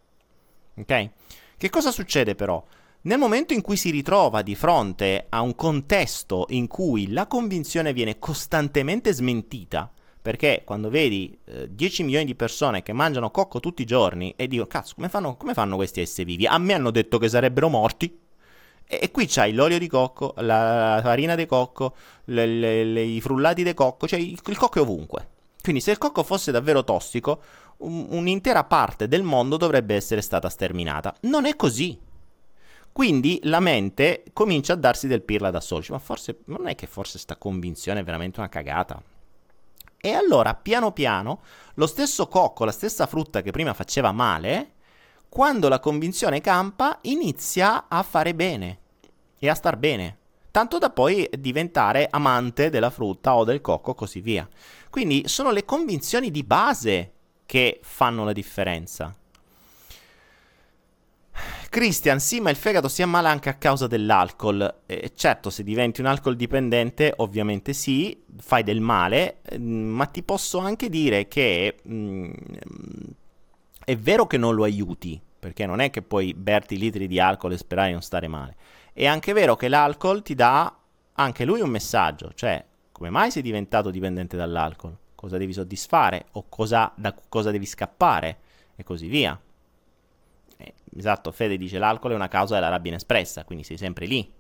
Ok? Che cosa succede però? Nel momento in cui si ritrova di fronte a un contesto in cui la convinzione viene costantemente smentita, perché quando vedi eh, 10 milioni di persone che mangiano cocco tutti i giorni e dico, cazzo, come fanno, come fanno questi a essere vivi? A me hanno detto che sarebbero morti. E, e qui c'hai l'olio di cocco, la, la farina di cocco, le, le, le, i frullati di cocco, cioè il, il, cocco è ovunque. Quindi se il cocco fosse davvero tossico, un, un'intera parte del mondo dovrebbe essere stata sterminata. Non è così. Quindi la mente comincia a darsi del pirla da solo. Ma forse non è che forse sta convinzione è veramente una cagata. E allora, piano piano, lo stesso cocco, la stessa frutta che prima faceva male, quando la convinzione campa, inizia a fare bene e a star bene. Tanto da poi diventare amante della frutta o del cocco, così via. Quindi sono le convinzioni di base che fanno la differenza. Christian, sì, ma il fegato si ammala anche a causa dell'alcol. Eh, certo, se diventi un alcol dipendente, ovviamente sì, fai del male, mm, ma ti posso anche dire che mh, mm, è vero che non lo aiuti, perché non è che puoi berti litri di alcol e sperare di non stare male. È anche vero che l'alcol ti dà anche lui un messaggio, cioè come mai sei diventato dipendente dall'alcol? Cosa devi soddisfare o cosa, da cosa devi scappare e così via. Esatto, Fede dice l'alcol è una causa della rabbia inespressa, quindi sei sempre lì.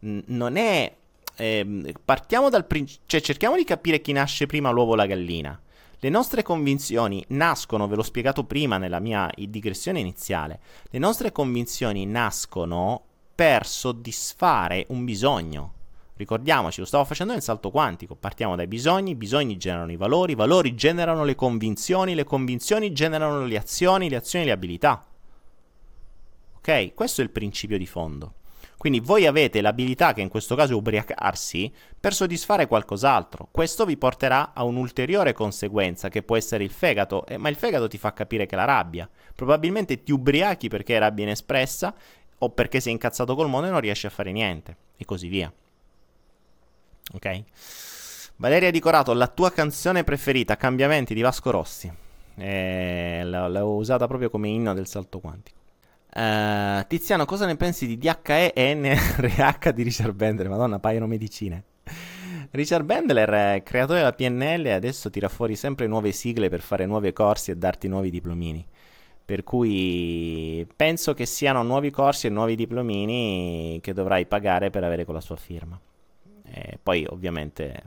Non è... Eh, partiamo dal principio... Cioè cerchiamo di capire chi nasce prima l'uovo o la gallina. Le nostre convinzioni nascono, ve l'ho spiegato prima nella mia digressione iniziale, le nostre convinzioni nascono per soddisfare un bisogno. Ricordiamoci, lo stavo facendo nel salto quantico, partiamo dai bisogni, i bisogni generano i valori, i valori generano le convinzioni, le convinzioni generano le azioni, le azioni le abilità. Ok? Questo è il principio di fondo. Quindi voi avete l'abilità, che in questo caso è ubriacarsi, per soddisfare qualcos'altro. Questo vi porterà a un'ulteriore conseguenza, che può essere il fegato, eh, ma il fegato ti fa capire che la rabbia. Probabilmente ti ubriachi perché è rabbia inespressa o perché sei incazzato col mondo e non riesci a fare niente, e così via. Ok? Valeria Di Corato, la tua canzone preferita, Cambiamenti di Vasco Rossi. Eh, l'ho usata proprio come inno del salto quantico. Uh, Tiziano, cosa ne pensi di DHE e NRH di Richard Bendler? Madonna, paiono medicine. Richard Bendler, creatore della PNL, adesso tira fuori sempre nuove sigle per fare nuovi corsi e darti nuovi diplomini. Per cui penso che siano nuovi corsi e nuovi diplomini che dovrai pagare per avere con la sua firma. E poi, ovviamente,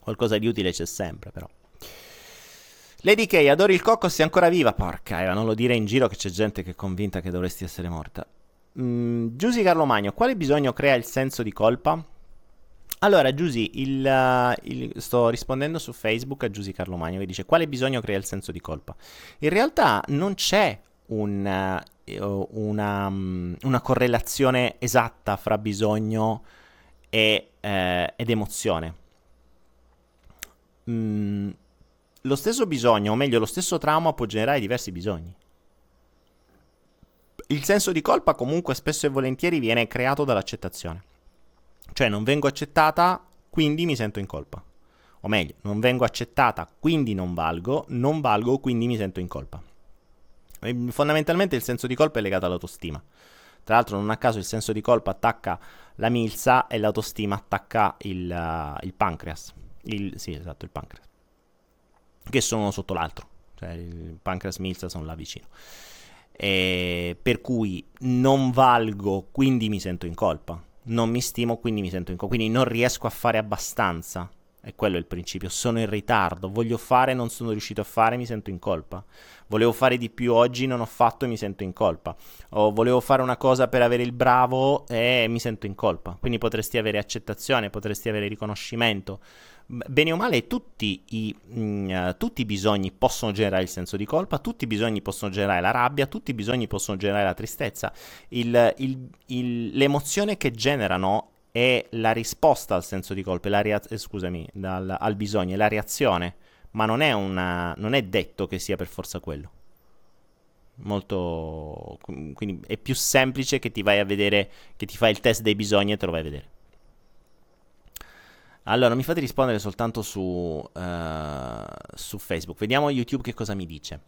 qualcosa di utile c'è sempre, però. Lady K, adori il cocco, sei ancora viva? Porca Eva, non lo dire in giro che c'è gente che è convinta che dovresti essere morta. Mm, Giusy Carlo Magno, quale bisogno crea il senso di colpa? Allora, Giusy, il, uh, il, sto rispondendo su Facebook a Giusy Carlo Magno che dice quale bisogno crea il senso di colpa? In realtà non c'è un, uh, una, um, una, correlazione esatta fra bisogno e, uh, ed emozione. Mm, lo stesso bisogno, o meglio lo stesso trauma può generare diversi bisogni. Il senso di colpa comunque spesso e volentieri viene creato dall'accettazione. Cioè non vengo accettata, quindi mi sento in colpa. O meglio, non vengo accettata, quindi non valgo, non valgo, quindi mi sento in colpa. E fondamentalmente il senso di colpa è legato all'autostima. Tra l'altro, non a caso il senso di colpa attacca la milza e l'autostima attacca il, uh, il pancreas. Il, sì, esatto, il pancreas. Che sono sotto l'altro. Cioè, il pancreas e milza sono là vicino. E per cui non valgo, quindi mi sento in colpa. Non mi stimo, quindi mi sento in colpa. Quindi non riesco a fare abbastanza è quello il principio. Sono in ritardo, voglio fare, non sono riuscito a fare, mi sento in colpa. Volevo fare di più oggi, non ho fatto e mi sento in colpa. O volevo fare una cosa per avere il bravo e mi sento in colpa. Quindi potresti avere accettazione, potresti avere riconoscimento. Bene o male, tutti i, mh, mm, tutti i bisogni possono generare il senso di colpa, tutti i bisogni possono generare la rabbia, tutti i bisogni possono generare la tristezza. Il, il, il, l'emozione che generano è la risposta al senso di colpa, rea- eh, scusami, dal, al bisogno, è la reazione, ma non è, una, non è detto che sia per forza quello. Molto. Quindi è più semplice che ti vai a vedere, che ti fai il test dei bisogni e te lo vai a vedere. Allora, mi fate rispondere soltanto su, uh, su Facebook. Vediamo YouTube che cosa mi dice.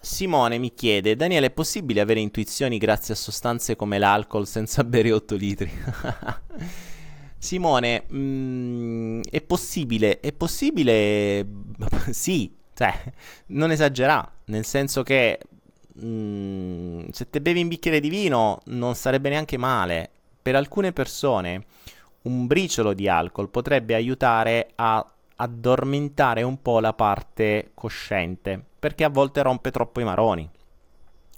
Simone mi chiede, Daniele, è possibile avere intuizioni grazie a sostanze come l'alcol senza bere 8 litri? Simone, mh, mm, è possibile, è possibile, sì, cioè, non esagera, nel senso che mh, mm, se te bevi un bicchiere di vino non sarebbe neanche male. Per alcune persone un briciolo di alcol potrebbe aiutare a addormentare un po' la parte cosciente, perché a volte rompe troppo i maroni.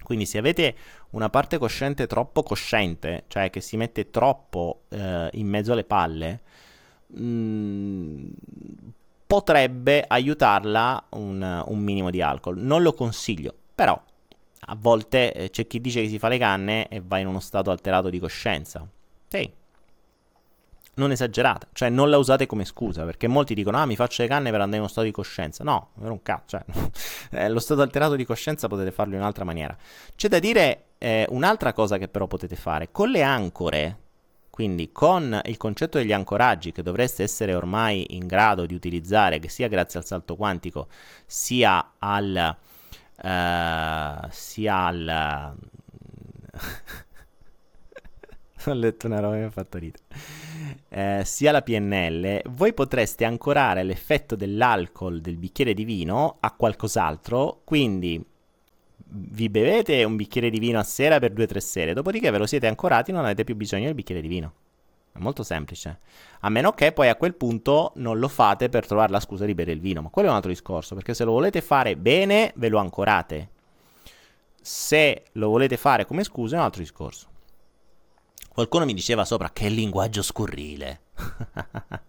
Quindi se avete una parte cosciente troppo cosciente, cioè che si mette troppo eh, in mezzo alle palle, mh, mm, potrebbe aiutarla un, un, minimo di alcol. Non lo consiglio, però a volte eh, c'è chi dice che si fa le canne e va in uno stato alterato di coscienza. Sì, non esagerate, cioè non la usate come scusa, perché molti dicono ah mi faccio le canne per andare in uno stato di coscienza, no, è un cazzo, cioè, eh, lo stato alterato di coscienza potete farlo in un'altra maniera. C'è da dire eh, un'altra cosa che però potete fare, con le ancore, quindi con il concetto degli ancoraggi che dovreste essere ormai in grado di utilizzare, che sia grazie al salto quantico, sia al... Uh, sia al... Ho letto una roba che mi ha fatto ridere eh, sia la PNL, voi potreste ancorare l'effetto dell'alcol del bicchiere di vino a qualcos'altro, quindi vi bevete un bicchiere di vino a sera per due o tre sere, dopodiché ve lo siete ancorati e non avete più bisogno del bicchiere di vino. È molto semplice. A meno che poi a quel punto non lo fate per trovare la scusa di bere il vino. Ma quello è un altro discorso, perché se lo volete fare bene, ve lo ancorate. Se lo volete fare come scusa è un altro discorso. Qualcuno mi diceva sopra che linguaggio scurrile.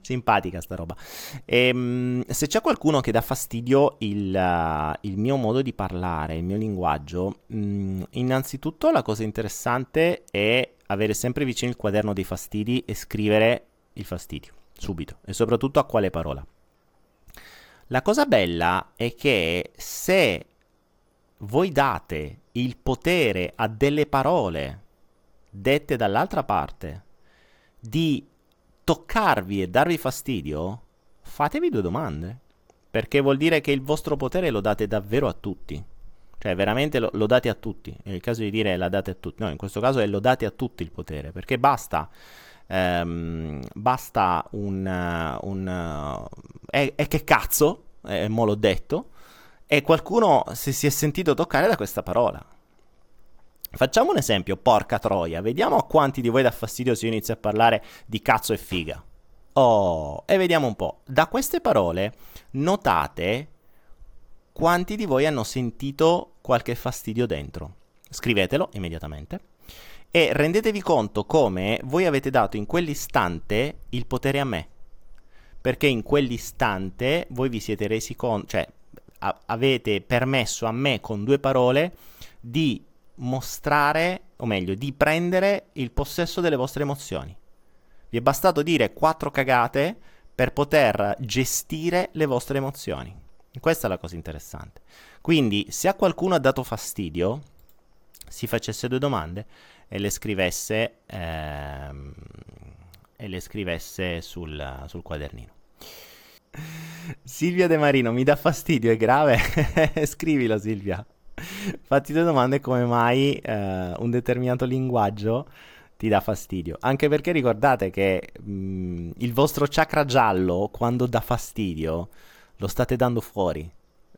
Simpatica sta roba. E, ehm, se c'è qualcuno che dà fastidio il, uh, il, mio modo di parlare, il mio linguaggio, mm, innanzitutto la cosa interessante è avere sempre vicino il quaderno dei fastidi e scrivere il fastidio, subito, e soprattutto a quale parola. La cosa bella è che se voi date il potere a delle parole dette dall'altra parte di toccarvi e darvi fastidio, fatevi due domande. Perché vuol dire che il vostro potere lo date davvero a tutti. Cioè, veramente lo, lo date a tutti. È il caso di dire la date a tutti. No, in questo caso è lo date a tutti il potere. Perché basta. Ehm, basta un. un e eh, che cazzo? Eh, mo l'ho detto. E qualcuno si, si è sentito toccare da questa parola. Facciamo un esempio, porca troia, vediamo a quanti di voi dà fastidio se io inizio a parlare di cazzo e figa. Oh, e vediamo un po'. Da queste parole notate quanti di voi hanno sentito qualche fastidio dentro. Scrivetelo immediatamente e rendetevi conto come voi avete dato in quell'istante il potere a me. Perché in quell'istante voi vi siete resi conto, cioè a- avete permesso a me con due parole di mostrare, o meglio, di prendere il possesso delle vostre emozioni. Vi è bastato dire quattro cagate per poter gestire le vostre emozioni. Questa è la cosa interessante. Quindi, se a qualcuno ha dato fastidio, si facesse due domande e le scrivesse, ehm, e le scrivesse sul, sul quadernino. Silvia De Marino, mi dà fastidio, è grave? Scrivilo Silvia. Fatti due domande come mai eh, un determinato linguaggio ti dà fastidio. Anche perché ricordate che mh, mm, il vostro chakra giallo, quando dà fastidio, lo state dando fuori.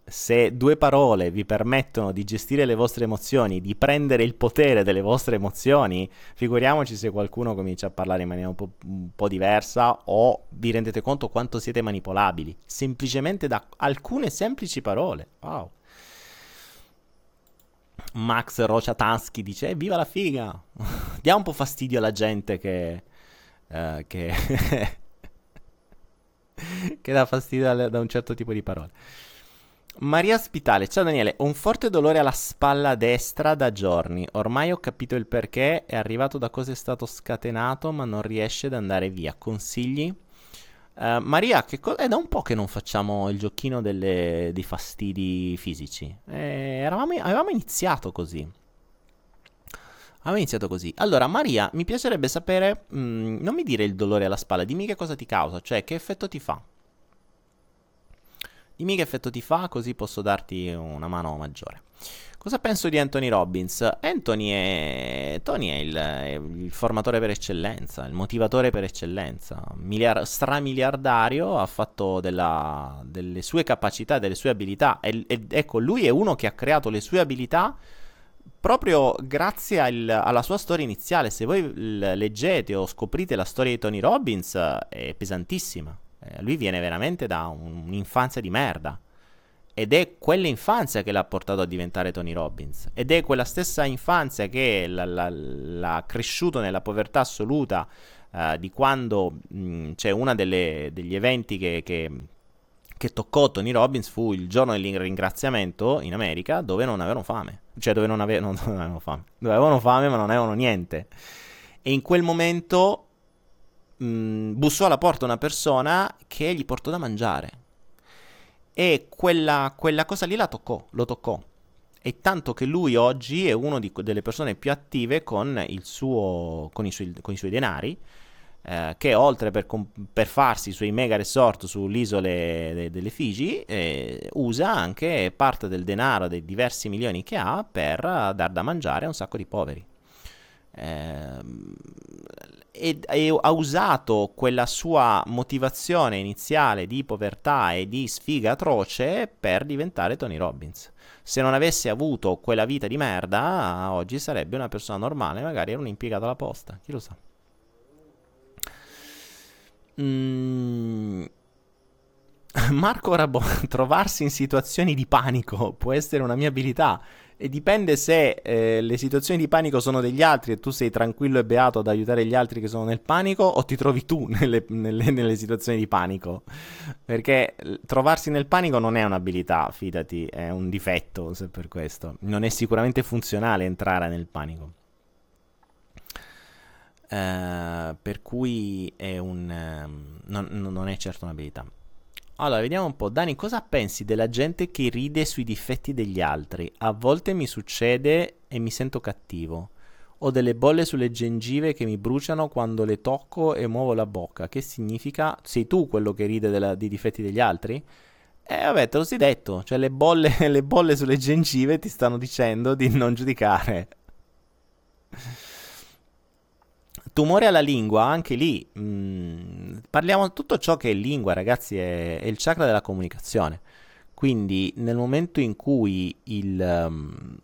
Se due parole vi permettono di gestire le vostre emozioni, di prendere il potere delle vostre emozioni, figuriamoci se qualcuno comincia a parlare in maniera un po', un po diversa o vi rendete conto quanto siete manipolabili, semplicemente da alcune semplici parole. Wow. Max Rociatansky dice: eh, Viva la figa! Dia un po' fastidio alla gente che. Uh, che, che dà fastidio da un certo tipo di parole. Maria Spitale, ciao Daniele, ho un forte dolore alla spalla destra da giorni. Ormai ho capito il perché, è arrivato da cosa è stato scatenato, ma non riesce ad andare via. Consigli? Uh, Maria, co- è da un po' che non facciamo il giochino delle, dei fastidi fisici. Eh, eravamo, avevamo iniziato così. Avevamo iniziato così. Allora, Maria, mi piacerebbe sapere, mh, mm, non mi dire il dolore alla spalla, dimmi che cosa ti causa, cioè che effetto ti fa. Dimmi che effetto ti fa, così posso darti una mano maggiore. Cosa penso di Anthony Robbins? Anthony è, Tony è il, il formatore per eccellenza, il motivatore per eccellenza, Miliar- stramiliardario, ha fatto della, delle sue capacità, delle sue abilità e, e, ecco, lui è uno che ha creato le sue abilità proprio grazie al, alla sua storia iniziale. Se voi leggete o scoprite la storia di Tony Robbins è pesantissima. Eh, lui viene veramente da un, un'infanzia di merda ed è quell'infanzia che l'ha portato a diventare Tony Robbins. Ed è quella stessa infanzia che l'ha, l'ha, l'ha cresciuto nella povertà assoluta uh, di quando mh, c'è uno degli eventi che, che, che, toccò Tony Robbins fu il giorno del ringraziamento in America dove non avevano fame. Cioè dove non, ave- non avevano fame. Dove avevano fame ma non avevano niente. E in quel momento mh, bussò alla porta una persona che gli portò da mangiare e quella, quella cosa lì la toccò, lo toccò. E tanto che lui oggi è una delle persone più attive con, suo, con, i, suoi, con i, suoi, denari, eh, che oltre per, per, farsi i suoi mega resort sulle isole de, delle Figi, eh, usa anche parte del denaro dei diversi milioni che ha per dar da mangiare a un sacco di poveri. Eh, e, e, ha usato quella sua motivazione iniziale di povertà e di sfiga atroce per diventare Tony Robbins. Se non avesse avuto quella vita di merda, oggi sarebbe una persona normale, magari era un impiegato alla posta, chi lo sa. Mm. Marco Rabon, trovarsi in situazioni di panico può essere una mia abilità. E dipende se eh, le situazioni di panico sono degli altri e tu sei tranquillo e beato ad aiutare gli altri che sono nel panico o ti trovi tu nelle, nelle, nelle situazioni di panico. Perché trovarsi nel panico non è un'abilità, fidati, è un difetto se per questo. Non è sicuramente funzionale entrare nel panico. Uh, per cui è un, um, non, non è certo un'abilità. Allora, vediamo un po'. Dani, cosa pensi della gente che ride sui difetti degli altri? A volte mi succede e mi sento cattivo. Ho delle bolle sulle gengive che mi bruciano quando le tocco e muovo la bocca. Che significa? Sei tu quello che ride della, dei difetti degli altri? Eh, vabbè, te lo sei detto. Cioè, le bolle, le bolle sulle gengive ti stanno dicendo di non giudicare. Tumore alla lingua, anche lì mh, mm, parliamo di tutto ciò che è lingua, ragazzi, è, è, il chakra della comunicazione. Quindi nel momento in cui il, um,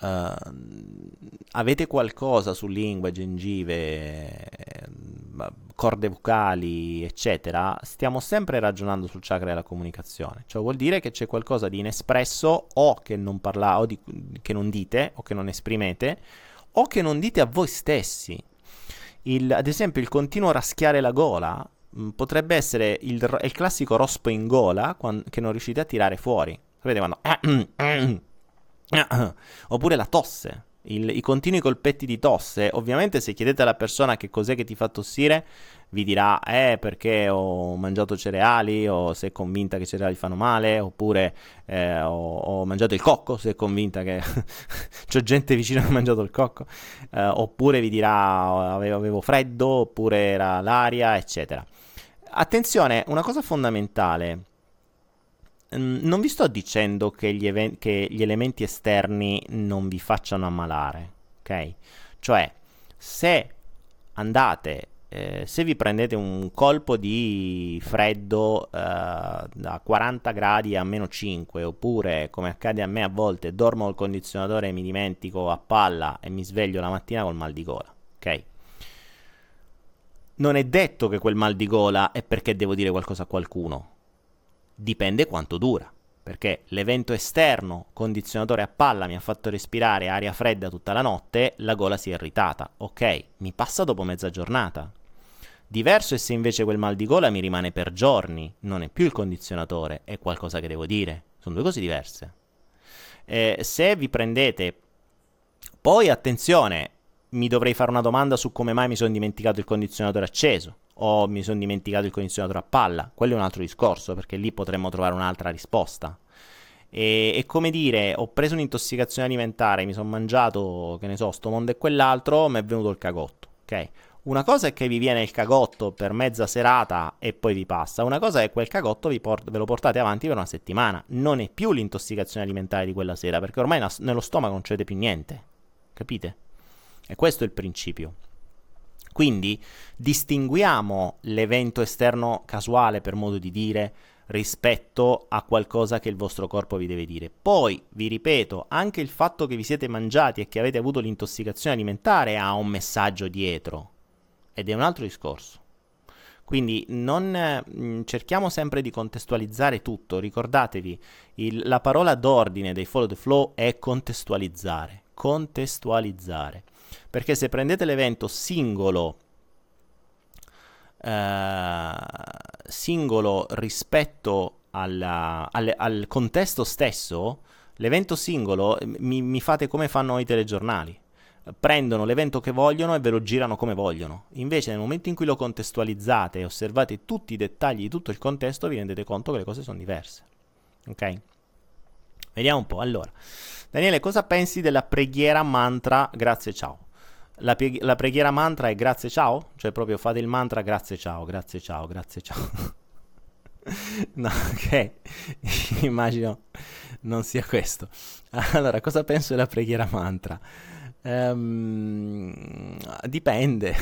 uh, avete qualcosa su lingua, gengive, corde vocali, eccetera, stiamo sempre ragionando sul chakra della comunicazione. Ciò vuol dire che c'è qualcosa di inespresso o che non, parla, o di, che non dite o che non esprimete o che non dite a voi stessi il, ad esempio il continuo raschiare la gola mh, mm, potrebbe essere il, il, classico rospo in gola quando, che non riuscite a tirare fuori. Sapete quando... Oppure la tosse. Il, I continui colpetti di tosse. Ovviamente se chiedete alla persona che cos'è che ti fa tossire, vi dirà eh perché ho mangiato cereali o se è convinta che i cereali fanno male oppure eh, ho, ho, mangiato il cocco se è convinta che c'è gente vicino che ha mangiato il cocco eh, oppure vi dirà avevo, avevo freddo oppure era l'aria eccetera attenzione una cosa fondamentale mm, non vi sto dicendo che gli, even- che gli elementi esterni non vi facciano ammalare, ok? Cioè, se andate eh, se vi prendete un colpo di freddo eh, da 40 gradi a meno 5 oppure come accade a me a volte dormo col condizionatore e mi dimentico a palla e mi sveglio la mattina col mal di gola ok non è detto che quel mal di gola è perché devo dire qualcosa a qualcuno dipende quanto dura perché l'evento esterno, condizionatore a palla, mi ha fatto respirare aria fredda tutta la notte, la gola si è irritata. Ok, mi passa dopo mezza giornata. Diverso è se invece quel mal di gola mi rimane per giorni, non è più il condizionatore, è qualcosa che devo dire. Sono due cose diverse. Eh, se vi prendete... Poi attenzione, mi dovrei fare una domanda su come mai mi sono dimenticato il condizionatore acceso o mi sono dimenticato il condizionatore a palla. Quello è un altro discorso, perché lì potremmo trovare un'altra risposta. E, e, come dire, ho preso un'intossicazione alimentare, mi sono mangiato, che ne so, sto mondo e quell'altro, mi è venuto il cagotto, ok? Una cosa è che vi viene il cagotto per mezza serata e poi vi passa, una cosa è che quel cagotto port- ve lo portate avanti per una settimana. Non è più l'intossicazione alimentare di quella sera, perché ormai nas- nello stomaco non c'è più niente. Capite? E questo è il principio. Quindi distinguiamo l'evento esterno casuale, per modo di dire, rispetto a qualcosa che il vostro corpo vi deve dire. Poi, vi ripeto, anche il fatto che vi siete mangiati e che avete avuto l'intossicazione alimentare ha un messaggio dietro ed è un altro discorso. Quindi non, mm, cerchiamo sempre di contestualizzare tutto, ricordatevi, il, la parola d'ordine dei follow the flow è contestualizzare, contestualizzare, perché se prendete l'evento singolo, eh, singolo rispetto alla, al, al, contesto stesso, l'evento singolo mi, mi fate come fanno i telegiornali prendono l'evento che vogliono e ve lo girano come vogliono. Invece, nel momento in cui lo contestualizzate e osservate tutti i dettagli di tutto il contesto, vi rendete conto che le cose sono diverse. Ok? Vediamo un po'. Allora, Daniele, cosa pensi della preghiera mantra grazie ciao? La, pie- la preghiera mantra è grazie ciao? Cioè proprio fate il mantra grazie ciao, grazie ciao, grazie ciao. no, ok. Immagino non sia questo. Allora, cosa penso della preghiera mantra? Um, dipende.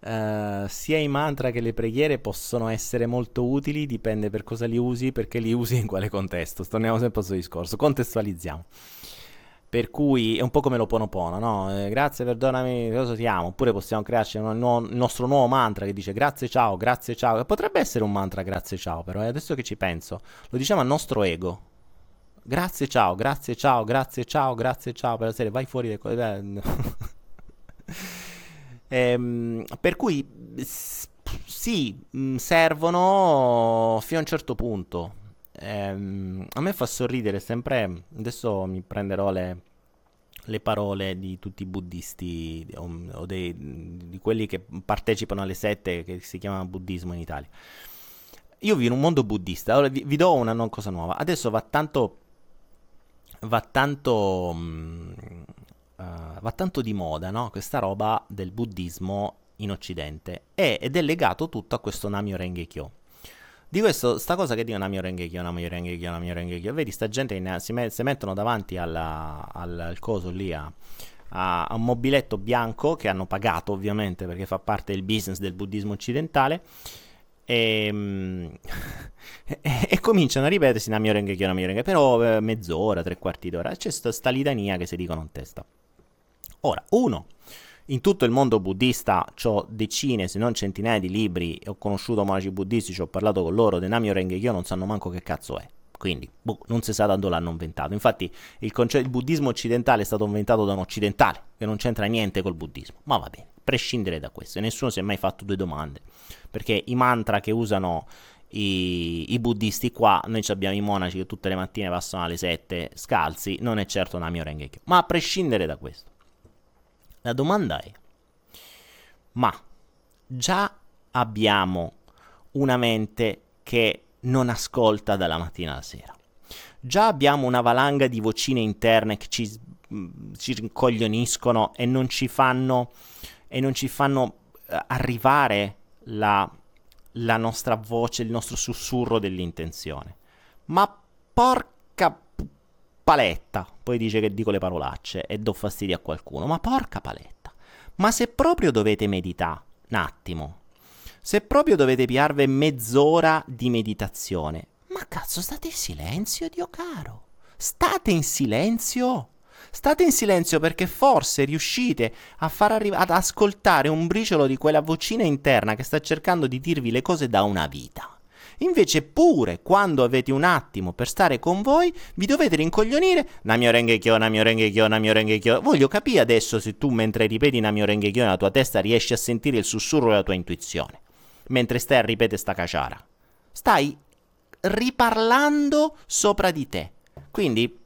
uh, sia i mantra che le preghiere possono essere molto utili, dipende per cosa li usi, perché li usi in quale contesto. Torniamo sempre al suo discorso, contestualizziamo. Per cui è un po' come lo ponopono, no? Eh, grazie, perdonami, cosa ti amo? Oppure possiamo crearci un nuovo, il nostro nuovo mantra che dice grazie, ciao, grazie, ciao. Potrebbe essere un mantra grazie, ciao, però eh, adesso che ci penso, lo diciamo al nostro ego Grazie, ciao, grazie, ciao, grazie, ciao, grazie, ciao per la serie, vai fuori le cose. ehm, per cui sì, mm, servono fino a un certo punto. Ehm, a me fa sorridere sempre, adesso mi prenderò le, le parole di tutti i buddisti o, o dei, di quelli che partecipano alle sette che si chiama buddismo in Italia. Io vivo in un mondo buddista, ora vi, vi do una non cosa nuova. Adesso va tanto va tanto, uh, va tanto di moda, no? Questa roba del buddismo in Occidente e, ed è legato tutto a questo Namyo Renge Kyo. Di questo, sta cosa che dico Namyo Renge Kyo, Namyo Renge Kyo, Namyo Renge Kyo, vedi sta gente che si, met, si, mettono davanti alla, al, al, coso lì a, a, un mobiletto bianco che hanno pagato ovviamente perché fa parte del business del buddismo occidentale. Ehm, e, e, cominciano a ripetersi renghe, una mia renghe, però eh, mezz'ora, tre quarti d'ora, c'è sta, sta litania che si dicono in testa. Ora, uno, in tutto il mondo buddista ho decine, se non centinaia di libri, ho conosciuto monaci buddisti, ho parlato con loro, De Namio Rengekyo non sanno manco che cazzo è. Quindi, boh, non si sa da dove l'hanno inventato. Infatti, il, conce- il buddismo occidentale è stato inventato da un occidentale, che non c'entra niente col buddismo. Ma va bene, prescindere da questo. Nessuno si è mai fatto due domande perché i mantra che usano i, i, buddisti qua, noi abbiamo i monaci che tutte le mattine passano alle 7 scalzi, non è certo Namio Rengekyo. Ma a prescindere da questo, la domanda è, ma già abbiamo una mente che non ascolta dalla mattina alla sera. Già abbiamo una valanga di vocine interne che ci, ci rincoglioniscono e non ci fanno, non ci fanno eh, arrivare la, la nostra voce, il nostro sussurro dell'intenzione. Ma porca paletta, poi dice che dico le parolacce e do fastidio a qualcuno, ma porca paletta. Ma se proprio dovete meditare, un attimo, se proprio dovete piarvi mezz'ora di meditazione, ma cazzo state in silenzio, Dio caro. State in silenzio. State in silenzio perché forse riuscite a far arrivare ad ascoltare un briciolo di quella vocina interna che sta cercando di dirvi le cose da una vita. Invece pure quando avete un attimo per stare con voi, vi dovete rincoglionire Namio Rengekyo, Namio Rengekyo, Namio Rengekyo. Voglio capire adesso se tu mentre ripeti Namio Rengekyo nella tua testa riesci a sentire il sussurro della tua intuizione. Mentre stai a ripetere sta caciara. Stai riparlando sopra di te. Quindi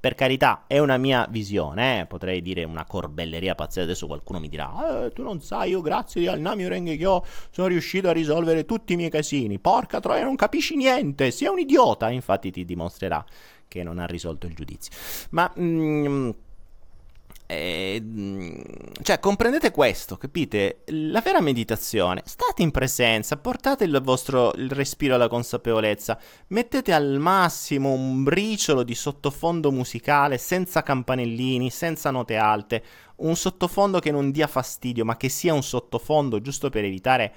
per carità, è una mia visione, eh? potrei dire una corbelleria pazzesca. Adesso qualcuno mi dirà: eh, Tu non sai, io grazie al Nami Rengekyo sono riuscito a risolvere tutti i miei casini. Porca troia, non capisci niente, sei un idiota. Infatti, ti dimostrerà che non ha risolto il giudizio. Ma. Mm, eh, cioè, comprendete questo, capite? La vera meditazione, state in presenza, portate il vostro il respiro alla consapevolezza, mettete al massimo un briciolo di sottofondo musicale senza campanellini, senza note alte, un sottofondo che non dia fastidio, ma che sia un sottofondo giusto per evitare,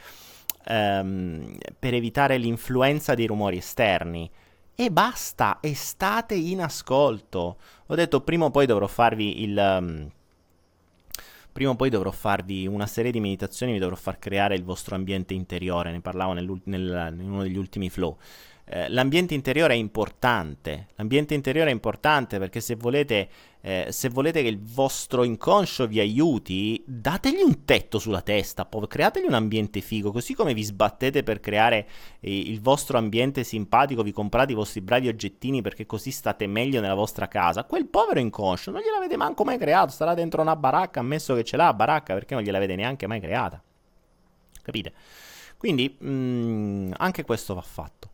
ehm, per evitare l'influenza dei rumori esterni. E basta, e state in ascolto. Ho detto prima o poi dovrò farvi il... Um, prima o poi dovrò farvi una serie di meditazioni, vi dovrò far creare il vostro ambiente interiore, ne parlavo nel, in uno degli ultimi flow. Eh, l'ambiente interiore è importante, l'ambiente interiore è importante perché se volete, eh, se volete che il vostro inconscio vi aiuti, dategli un tetto sulla testa, po- creategli un ambiente figo, così come vi sbattete per creare eh, il vostro ambiente simpatico, vi comprate i vostri bravi oggettini perché così state meglio nella vostra casa, quel povero inconscio non gliel'avete manco mai creato, starà dentro una baracca, ammesso che ce l'ha baracca, perché non gliel'avete neanche mai creata. Capite? Quindi mh, mm, anche questo va fatto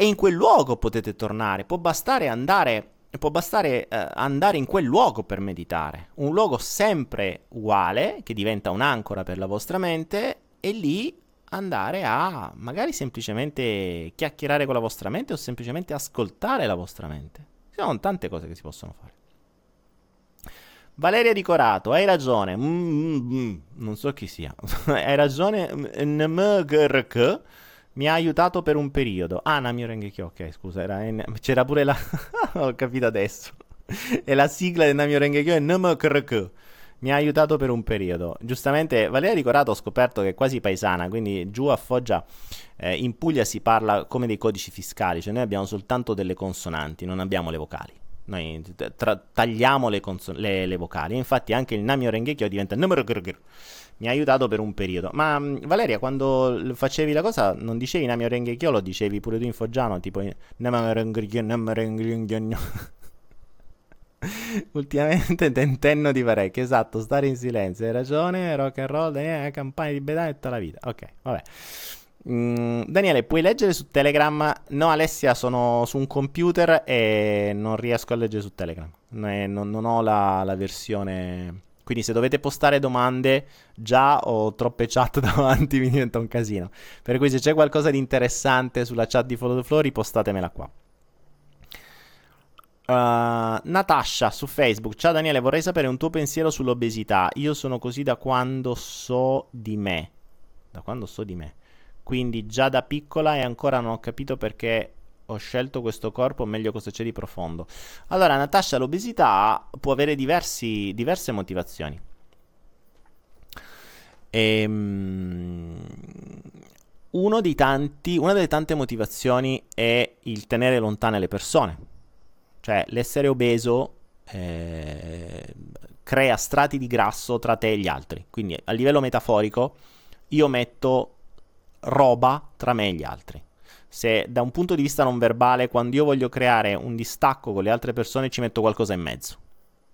e in quel luogo potete tornare. Può bastare andare, può bastare, eh, andare in quel luogo per meditare. Un luogo sempre uguale, che diventa un'ancora per la vostra mente, e lì andare a magari semplicemente chiacchierare con la vostra mente o semplicemente ascoltare la vostra mente. Ci sono tante cose che si possono fare. Valeria Di Corato, hai ragione. Mm, mm, mm. Non so chi sia. hai ragione. NMGRK mi ha aiutato per un periodo. Ah, Namio Rengekyo, ok, scusa, era in... c'era pure la... Ho capito adesso. e la sigla del Namio Rengekyo è NMKRK. Mi ha aiutato per un periodo. Giustamente, Valeria Ricorato ho scoperto che è quasi paesana, quindi giù a Foggia, eh, in Puglia si parla come dei codici fiscali, cioè noi abbiamo soltanto delle consonanti, non abbiamo le vocali. Noi tra- tagliamo le, conso- le, le, vocali. Infatti anche il Namio Rengekyo diventa NMKRK mi ha aiutato per un periodo. Ma mm, Valeria, quando facevi la cosa, non dicevi Namio Rengekyo, lo dicevi pure tu in foggiano, tipo Namio Rengekyo, Namio Rengekyo. Ultimamente tentenno di parecchio, esatto, stare in silenzio, hai ragione, rock and roll, eh, campagna di bedà tutta la vita. Ok, vabbè. Mm, Daniele, puoi leggere su Telegram? No, Alessia, sono su un computer e non riesco a leggere su Telegram. Non, non, non ho la, la versione quindi se dovete postare domande, già ho troppe chat davanti, mi diventa un casino. Per cui se c'è qualcosa di interessante sulla chat di Follow the Flow, ripostatemela qua. Uh, Natasha su Facebook. Ciao Daniele, vorrei sapere un tuo pensiero sull'obesità. Io sono così da quando so di me. Da quando so di me. Quindi già da piccola e ancora non ho capito perché ho scelto questo corpo, meglio cosa c'è di profondo. Allora, Natascia, l'obesità può avere diversi, diverse motivazioni. Ehm, tanti, una delle tante motivazioni è il tenere lontane le persone. Cioè, l'essere obeso eh, crea strati di grasso tra te e gli altri. Quindi, a livello metaforico, io metto roba tra me e gli altri se da un punto di vista non verbale, quando io voglio creare un distacco con le altre persone, ci metto qualcosa in mezzo.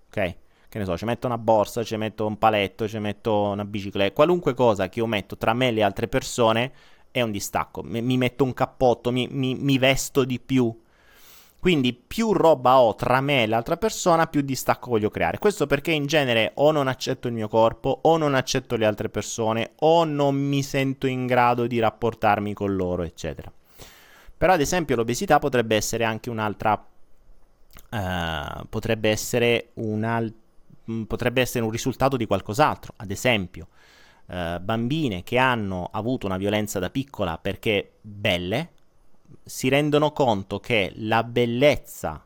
Ok? Che ne so, ci metto una borsa, ci metto un paletto, ci metto una bicicletta, qualunque cosa che io metto tra me e le altre persone è un distacco. Mi, mi metto un cappotto, mi, mi, mi vesto di più. Quindi più roba ho tra me e l'altra persona, più distacco voglio creare. Questo perché in genere o non accetto il mio corpo, o non accetto le altre persone, o non mi sento in grado di rapportarmi con loro, eccetera. Però ad esempio l'obesità potrebbe essere anche un'altra... Uh, potrebbe, essere un potrebbe essere un risultato di qualcos'altro. Ad esempio, uh, bambine che hanno avuto una violenza da piccola perché belle, si rendono conto che la bellezza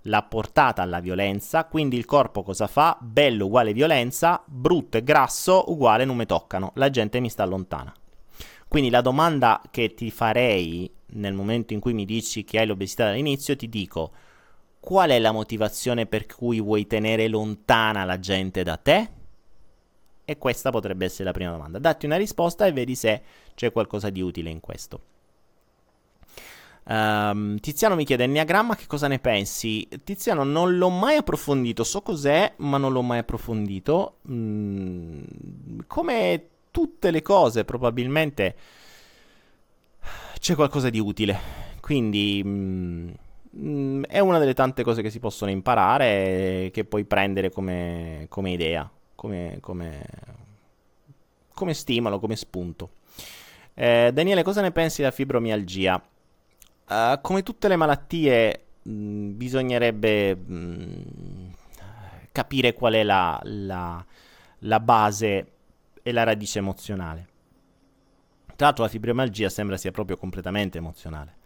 l'ha portata alla violenza, quindi il corpo cosa fa? Bello uguale violenza, brutto e grasso uguale non mi toccano, la gente mi sta lontana. Quindi la domanda che ti farei nel momento in cui mi dici che hai l'obesità dall'inizio, ti dico qual è la motivazione per cui vuoi tenere lontana la gente da te? E questa potrebbe essere la prima domanda. Datti una risposta e vedi se c'è qualcosa di utile in questo. Um, Tiziano mi chiede Enneagramma che cosa ne pensi? Tiziano non l'ho mai approfondito, so cos'è, ma non l'ho mai approfondito. Mm, come tutte le cose, probabilmente c'è qualcosa di utile. Quindi mm, è una delle tante cose che si possono imparare e che puoi prendere come, come idea, come, come, come, stimolo, come spunto. Eh, Daniele, cosa ne pensi della fibromialgia? Uh, come tutte le malattie, mh, mm, bisognerebbe mh, mm, capire qual è la, la, la, base e la radice emozionale. Tra l'altro, la fibromialgia sembra sia proprio completamente emozionale.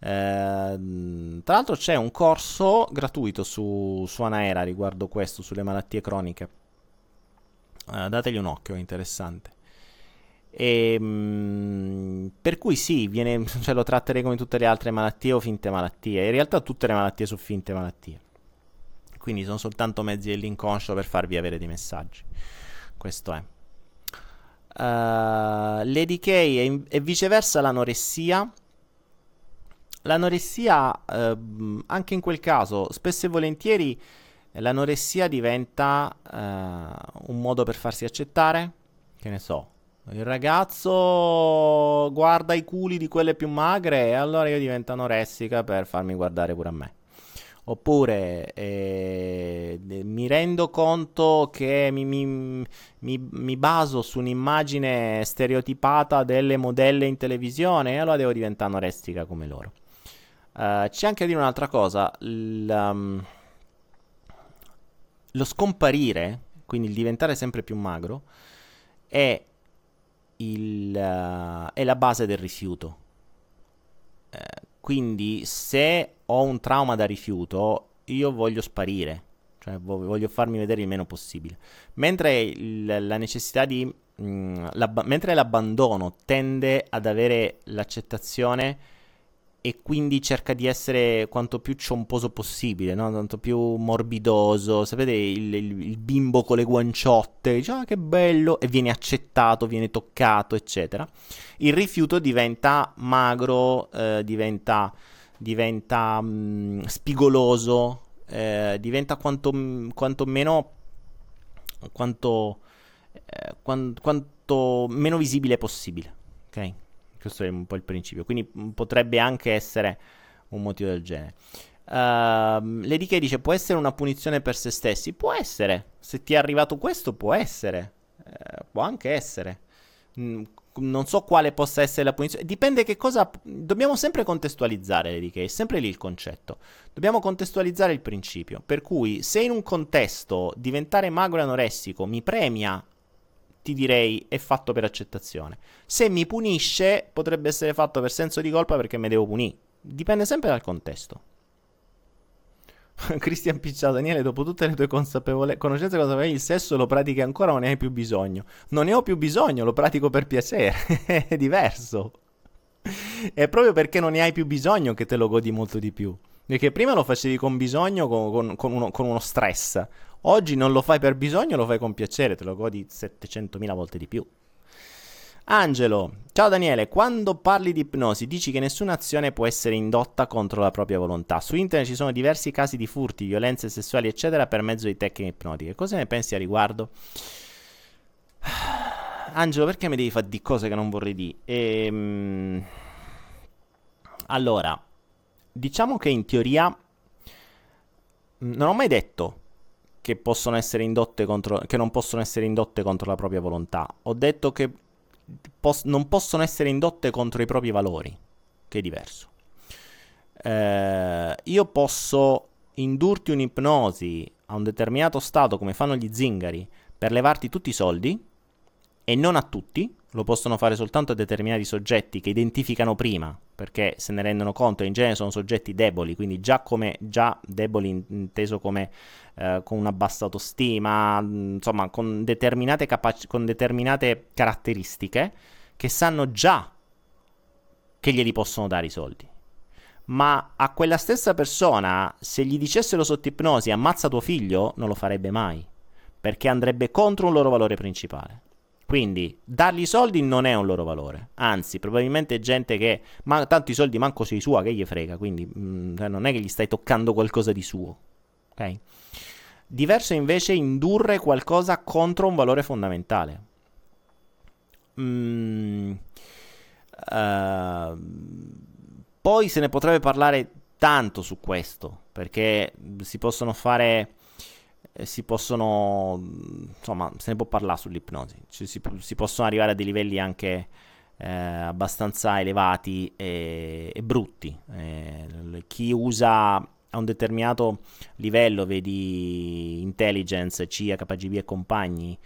Uh, tra l'altro, c'è un corso gratuito su, su Anaera riguardo questo, sulle malattie croniche. Uh, dategli un occhio, è interessante. E, ehm, mh, per cui sì, viene, cioè lo tratterei come tutte le altre malattie o finte malattie. In realtà tutte le malattie sono finte malattie. Quindi sono soltanto mezzi dell'inconscio per farvi avere dei messaggi. Questo è. Uh, Lady K e, e viceversa l'anoressia. L'anoressia, uh, anche in quel caso, spesso e volentieri l'anoressia diventa uh, un modo per farsi accettare. Che ne so, il ragazzo guarda i culi di quelle più magre e allora io divento anoressica per farmi guardare pure a me. Oppure eh, mi rendo conto che mi, mi, mi, mi, baso su un'immagine stereotipata delle modelle in televisione e allora devo diventare anorestica come loro. Uh, c'è anche a dire un'altra cosa, um, lo scomparire, quindi il diventare sempre più magro, è il, uh, è la base del rifiuto. Eh, quindi se ho un trauma da rifiuto, io voglio sparire, cioè voglio farmi vedere il meno possibile. Mentre il, la necessità di... Mh, mm, mentre l'abbandono tende ad avere l'accettazione e quindi cerca di essere quanto più ciomposo possibile, no? quanto più morbidoso. Sapete il, il, il, bimbo con le guanciotte, dice ah che bello, e viene accettato, viene toccato, eccetera. Il rifiuto diventa magro, eh, diventa, diventa mh, mm, spigoloso, eh, diventa quanto, quanto meno... Quanto, eh, quanto, quanto meno visibile possibile. Ok? Questo è un po' il principio. Quindi mm, potrebbe anche essere un motivo del genere. Uh, Lady K dice: Può essere una punizione per se stessi? Può essere. Se ti è arrivato questo, può essere. Uh, può anche essere. Mm, non so quale possa essere la punizione. Dipende che cosa. Dobbiamo sempre contestualizzare, Lady K. È sempre lì il concetto. Dobbiamo contestualizzare il principio. Per cui, se in un contesto diventare magro e anoressico mi premia ti direi è fatto per accettazione. Se mi punisce, potrebbe essere fatto per senso di colpa perché mi devo punire. Dipende sempre dal contesto. Cristian Picciato, Daniele, dopo tutte le tue consapevole- conoscenze consapevoli, il sesso lo pratichi ancora o ne hai più bisogno? Non ne ho più bisogno, lo pratico per piacere. è diverso. È proprio perché non ne hai più bisogno che te lo godi molto di più. Perché prima lo facevi con bisogno, con, con, con, uno, con uno stress. Oggi non lo fai per bisogno, lo fai con piacere, te lo godi 700.000 volte di più. Angelo, ciao Daniele, quando parli di ipnosi dici che nessuna azione può essere indotta contro la propria volontà. Su internet ci sono diversi casi di furti, violenze sessuali, eccetera, per mezzo di tecniche ipnotiche. Cosa ne pensi a riguardo? Angelo, perché mi devi fare di cose che non vorrei dire? Ehm... Allora, diciamo che in teoria mm, non ho mai detto che, possono essere indotte contro, che non possono essere indotte contro la propria volontà. Ho detto che pos- non possono essere indotte contro i propri valori, che è diverso. Eh, io posso indurti un'ipnosi a un determinato stato come fanno gli zingari per levarti tutti i soldi e non a tutti, lo possono fare soltanto a determinati soggetti che identificano prima, perché se ne rendono conto, in genere sono soggetti deboli, quindi già, come, già deboli inteso come eh, con una bassa autostima, insomma con determinate, capaci- con determinate caratteristiche che sanno già che glieli possono dare i soldi. Ma a quella stessa persona, se gli dicessero sotto ipnosi ammazza tuo figlio, non lo farebbe mai, perché andrebbe contro un loro valore principale. Quindi dargli i soldi non è un loro valore, anzi probabilmente gente che, ma tanto i soldi manco sei sua, che gli frega, quindi mh, mm, cioè, non è che gli stai toccando qualcosa di suo, ok? Diverso invece indurre qualcosa contro un valore fondamentale. Mm, uh, poi se ne potrebbe parlare tanto su questo, perché si possono fare si possono, insomma, se ne può parlare sull'ipnosi, cioè, si, si, possono arrivare a dei livelli anche eh, abbastanza elevati e, e brutti. Eh, chi usa a un determinato livello, vedi intelligence, CIA, KGB e compagni,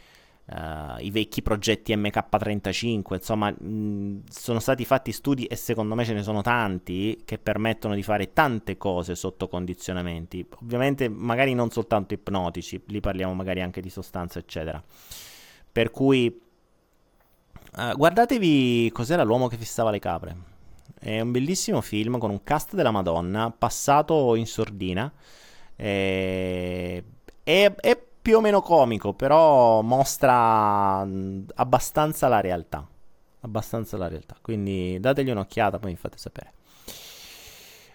Uh, i vecchi progetti MK35, insomma, mh, sono stati fatti studi e secondo me ce ne sono tanti che permettono di fare tante cose sotto condizionamenti. Ovviamente, magari non soltanto ipnotici, lì parliamo magari anche di sostanze, eccetera. Per cui, uh, guardatevi cos'era l'uomo che fissava le capre. È un bellissimo film con un cast della Madonna, passato in sordina. E... È, è più o meno comico, però mostra abbastanza la realtà. Abbastanza la realtà. Quindi dategli un'occhiata, poi mi fate sapere.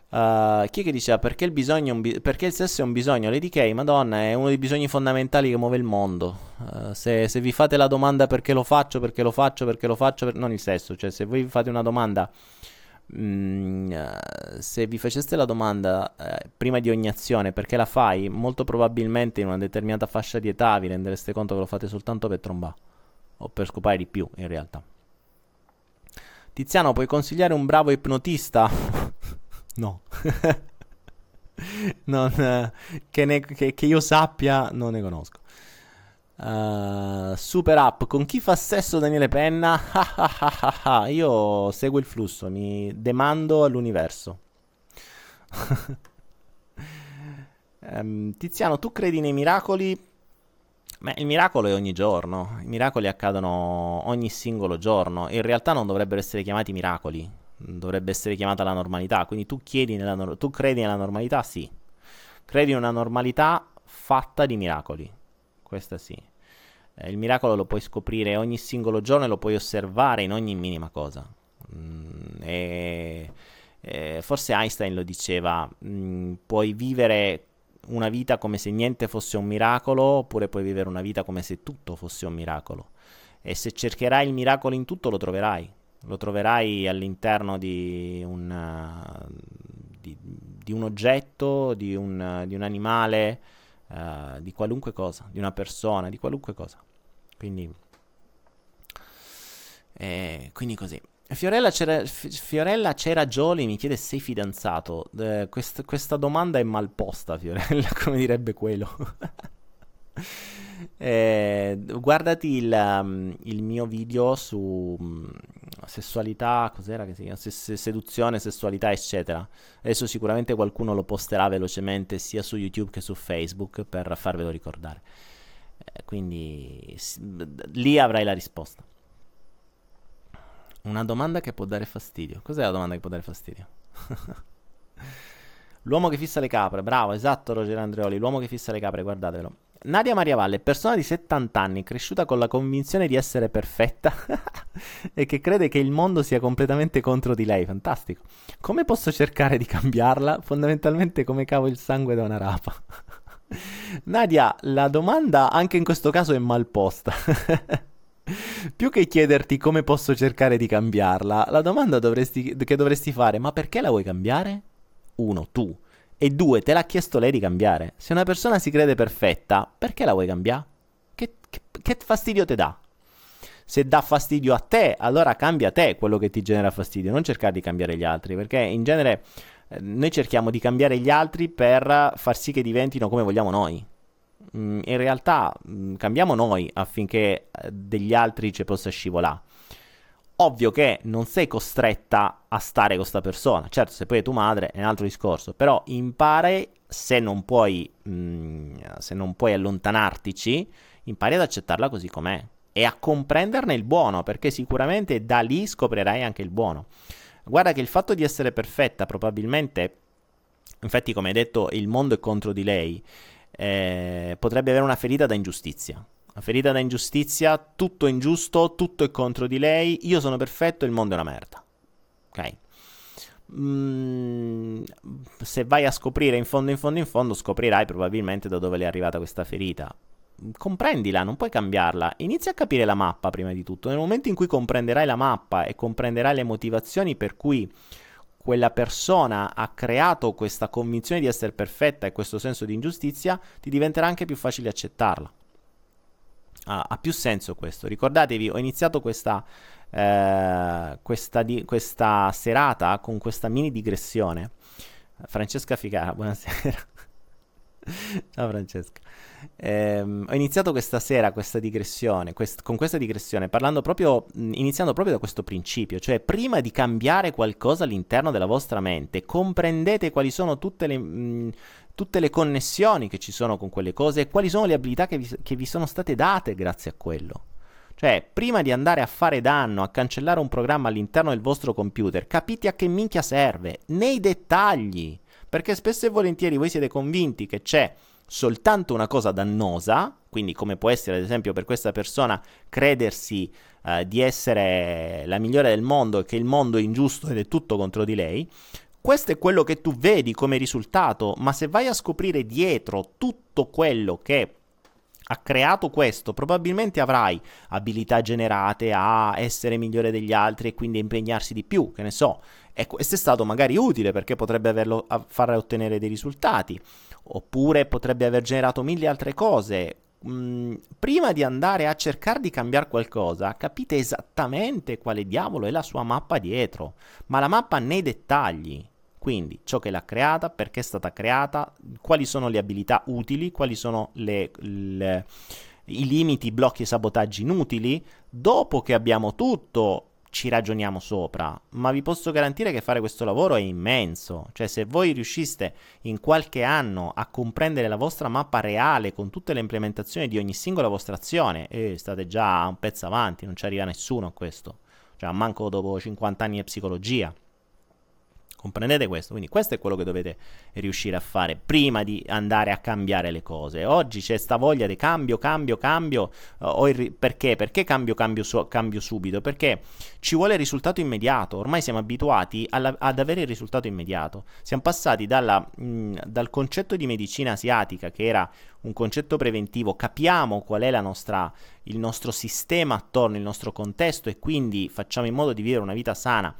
Uh, chi è che diceva perché il, bi- perché il, sesso è un bisogno? Lady K, madonna, è uno dei bisogni fondamentali che muove il mondo. Uh, se, se, vi fate la domanda perché lo faccio, perché lo faccio, perché lo faccio, per... non il sesso, cioè se voi vi fate una domanda Mm, eh, se vi faceste la domanda eh, prima di ogni azione perché la fai, molto probabilmente in una determinata fascia di età vi rendereste conto che lo fate soltanto per trombare o per scopare di più in realtà. Tiziano, puoi consigliare un bravo ipnotista? no. non, eh, che, ne, che, che io sappia, non ne conosco. Uh, super app con chi fa sesso Daniele Penna? Io seguo il flusso, mi demando all'universo. um, Tiziano, tu credi nei miracoli? Beh, il miracolo è ogni giorno, i miracoli accadono ogni singolo giorno. In realtà non dovrebbero essere chiamati miracoli, dovrebbe essere chiamata la normalità. Quindi tu, nella, tu credi nella normalità? Sì. Credi in una normalità fatta di miracoli. Questa sì. Eh, il miracolo lo puoi scoprire ogni singolo giorno e lo puoi osservare in ogni minima cosa. Mm, e, e forse Einstein lo diceva, mm, puoi vivere una vita come se niente fosse un miracolo, oppure puoi vivere una vita come se tutto fosse un miracolo. E se cercherai il miracolo in tutto lo troverai. Lo troverai all'interno di un, di, di un oggetto, di un, di un animale, uh, di qualunque cosa, di una persona, di qualunque cosa. Quindi, eh, quindi così. Fiorella c'era, Fiorella c'era Gioli mi chiede sei fidanzato. Eh, quest, questa domanda è mal posta, Fiorella, come direbbe quello. eh, guardati il, um, il, mio video su um, sessualità, cos'era che si chiama? Se, seduzione, sessualità, eccetera. Adesso sicuramente qualcuno lo posterà velocemente sia su YouTube che su Facebook per farvelo ricordare. Eh, quindi lì avrai la risposta. Una domanda che può dare fastidio. Cos'è la domanda che può dare fastidio? L'uomo che fissa le capre, bravo, esatto Roger Andreoli, l'uomo che fissa le capre, guardatelo. Nadia Maria Valle, persona di 70 anni, cresciuta con la convinzione di essere perfetta e che crede che il mondo sia completamente contro di lei, fantastico. Come posso cercare di cambiarla? Fondamentalmente come cavo il sangue da una rapa. Nadia, la domanda anche in questo caso è mal posta. Più che chiederti come posso cercare di cambiarla, la domanda dovresti, che dovresti fare, ma perché la vuoi cambiare? uno, tu, e due, te l'ha chiesto lei di cambiare. Se una persona si crede perfetta, perché la vuoi cambiare? Che, che, che fastidio ti dà? Se dà fastidio a te, allora cambia te quello che ti genera fastidio, non cercare di cambiare gli altri, perché in genere noi cerchiamo di cambiare gli altri per far sì che diventino come vogliamo noi. Mm, in realtà mm, cambiamo noi affinché eh, degli altri ci possa scivolare. Ovvio che non sei costretta a stare con questa persona. Certo, se poi è tua madre è un altro discorso. Però impari, se non puoi, mm, se non puoi allontanartici, impari ad accettarla così com'è e a comprenderne il buono, perché sicuramente da lì scoprirai anche il buono. Guarda che il fatto di essere perfetta probabilmente, infatti come hai detto, il mondo è contro di lei, eh, potrebbe avere una ferita da ingiustizia. Una ferita da ingiustizia, tutto è ingiusto, tutto è contro di lei, io sono perfetto, il mondo è una merda. Ok? Mm, se vai a scoprire in fondo, in fondo, in fondo, scoprirai probabilmente da dove le è arrivata questa ferita. Comprendila, non puoi cambiarla. Inizia a capire la mappa prima di tutto. Nel momento in cui comprenderai la mappa e comprenderai le motivazioni per cui quella persona ha creato questa convinzione di essere perfetta e questo senso di ingiustizia, ti diventerà anche più facile accettarla. Ha più senso questo. Ricordatevi, ho iniziato questa, eh, questa, di, questa serata con questa mini digressione. Francesca Figara, buonasera. Ciao Francesca. Eh, ho iniziato questa sera questa digressione, quest- con questa digressione, parlando proprio, iniziando proprio da questo principio, cioè prima di cambiare qualcosa all'interno della vostra mente, comprendete quali sono tutte le, mh, tutte le connessioni che ci sono con quelle cose e quali sono le abilità che vi, che vi sono state date grazie a quello. Cioè, prima di andare a fare danno, a cancellare un programma all'interno del vostro computer, capite a che minchia serve, nei dettagli. Perché spesso e volentieri voi siete convinti che c'è soltanto una cosa dannosa, quindi come può essere ad esempio per questa persona credersi uh, di essere la migliore del mondo e che il mondo è ingiusto ed è tutto contro di lei, questo è quello che tu vedi come risultato, ma se vai a scoprire dietro tutto quello che ha creato questo, probabilmente avrai abilità generate a essere migliore degli altri e quindi a impegnarsi di più, che ne so. E questo è stato magari utile perché potrebbe averlo, far ottenere dei risultati, oppure potrebbe aver generato mille altre cose. Mm, prima di andare a cercare di cambiare qualcosa, capite esattamente quale diavolo è la sua mappa dietro, ma la mappa nei dettagli. Quindi ciò che l'ha creata, perché è stata creata, quali sono le abilità utili, quali sono le, le, i limiti, i blocchi e sabotaggi inutili. Dopo che abbiamo tutto, ci ragioniamo sopra, ma vi posso garantire che fare questo lavoro è immenso. Cioè, se voi riusciste in qualche anno a comprendere la vostra mappa reale con tutte le implementazioni di ogni singola vostra azione, eh, state già un pezzo avanti, non ci arriva nessuno a questo. Cioè, manco dopo 50 anni di psicologia. Comprendete questo? Quindi questo è quello che dovete riuscire a fare prima di andare a cambiare le cose. Oggi c'è sta voglia di cambio, cambio, cambio. Uh, ri- perché? Perché cambio, cambio, su- cambio subito? Perché ci vuole il risultato immediato. Ormai siamo abituati alla- ad avere il risultato immediato. Siamo passati dalla, mh, dal concetto di medicina asiatica, che era un concetto preventivo, capiamo qual è nostra, il nostro sistema attorno, il nostro contesto e quindi facciamo in modo di vivere una vita sana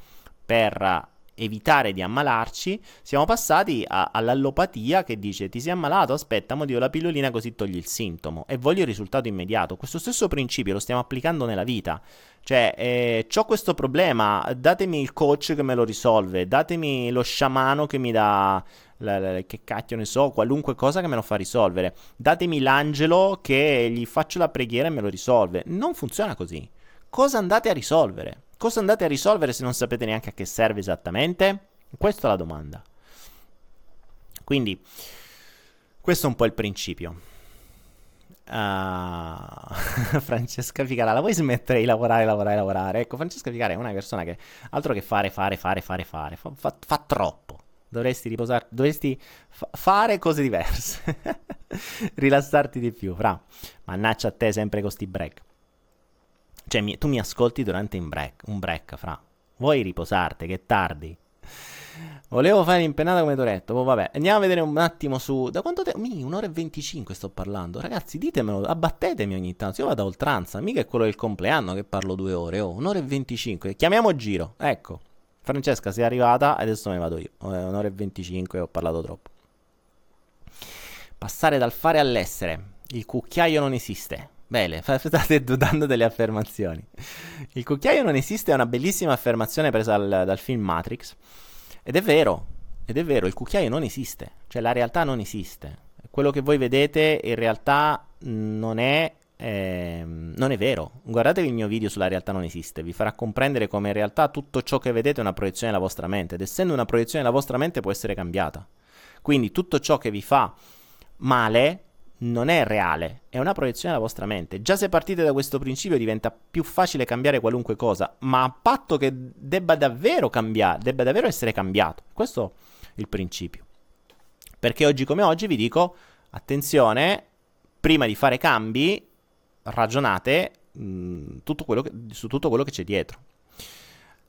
per evitare di ammalarci, siamo passati a, all'allopatia che dice ti sei ammalato, aspetta, mo dio la pillolina così togli il sintomo e voglio il risultato immediato. Questo stesso principio lo stiamo applicando nella vita. Cioè, eh, ho questo problema, datemi il coach che me lo risolve, datemi lo sciamano che mi dà, la, la, che cacchio ne so, qualunque cosa che me lo fa risolvere. Datemi l'angelo che gli faccio la preghiera e me lo risolve. Non funziona così. Cosa andate a risolvere? Cosa andate a risolvere se non sapete neanche a che serve esattamente? Questa è la domanda. Quindi, questo è un po' il principio. Uh, Francesca Figara, la vuoi smettere di lavorare, lavorare, lavorare? Ecco, Francesca Figara è una persona che altro che fare, fare, fare, fare, fare, fa, fa, fa troppo. Dovresti riposare, dovresti fa- fare cose diverse, rilassarti di più, fra. Mannaccia a te sempre con sti break. Cioè, mi, tu mi ascolti durante un break, un break, fra. Vuoi riposarti, che è tardi. Volevo fare l'impennata come Toretto, poi vabbè. Andiamo a vedere un attimo su... Da quanto tempo? Mi, un'ora e 25 sto parlando. Ragazzi, ditemelo, abbattetemi ogni tanto. Io vado a oltranza, mica è quello del compleanno che parlo due ore. Oh, un'ora e 25. Chiamiamo Giro, ecco. Francesca, sei arrivata, adesso me ne vado io. Un'ora e 25, ho parlato troppo. Passare dal fare all'essere. Il cucchiaio non esiste. Bene, state dando delle affermazioni. Il cucchiaio non esiste è una bellissima affermazione presa dal, dal film Matrix. Ed è vero, ed è vero, il cucchiaio non esiste. Cioè la realtà non esiste. Quello che voi vedete in realtà non è eh, non è vero. Guardatevi il mio video sulla realtà non esiste, vi farà comprendere come in realtà tutto ciò che vedete è una proiezione della vostra mente ed essendo una proiezione della vostra mente può essere cambiata. Quindi tutto ciò che vi fa male non è reale, è una proiezione della vostra mente. Già se partite da questo principio diventa più facile cambiare qualunque cosa, ma a patto che debba davvero cambiare, debba davvero essere cambiato. Questo è il principio. Perché oggi come oggi vi dico, attenzione, prima di fare cambi, ragionate mh, mm, tutto che, su tutto quello che c'è dietro.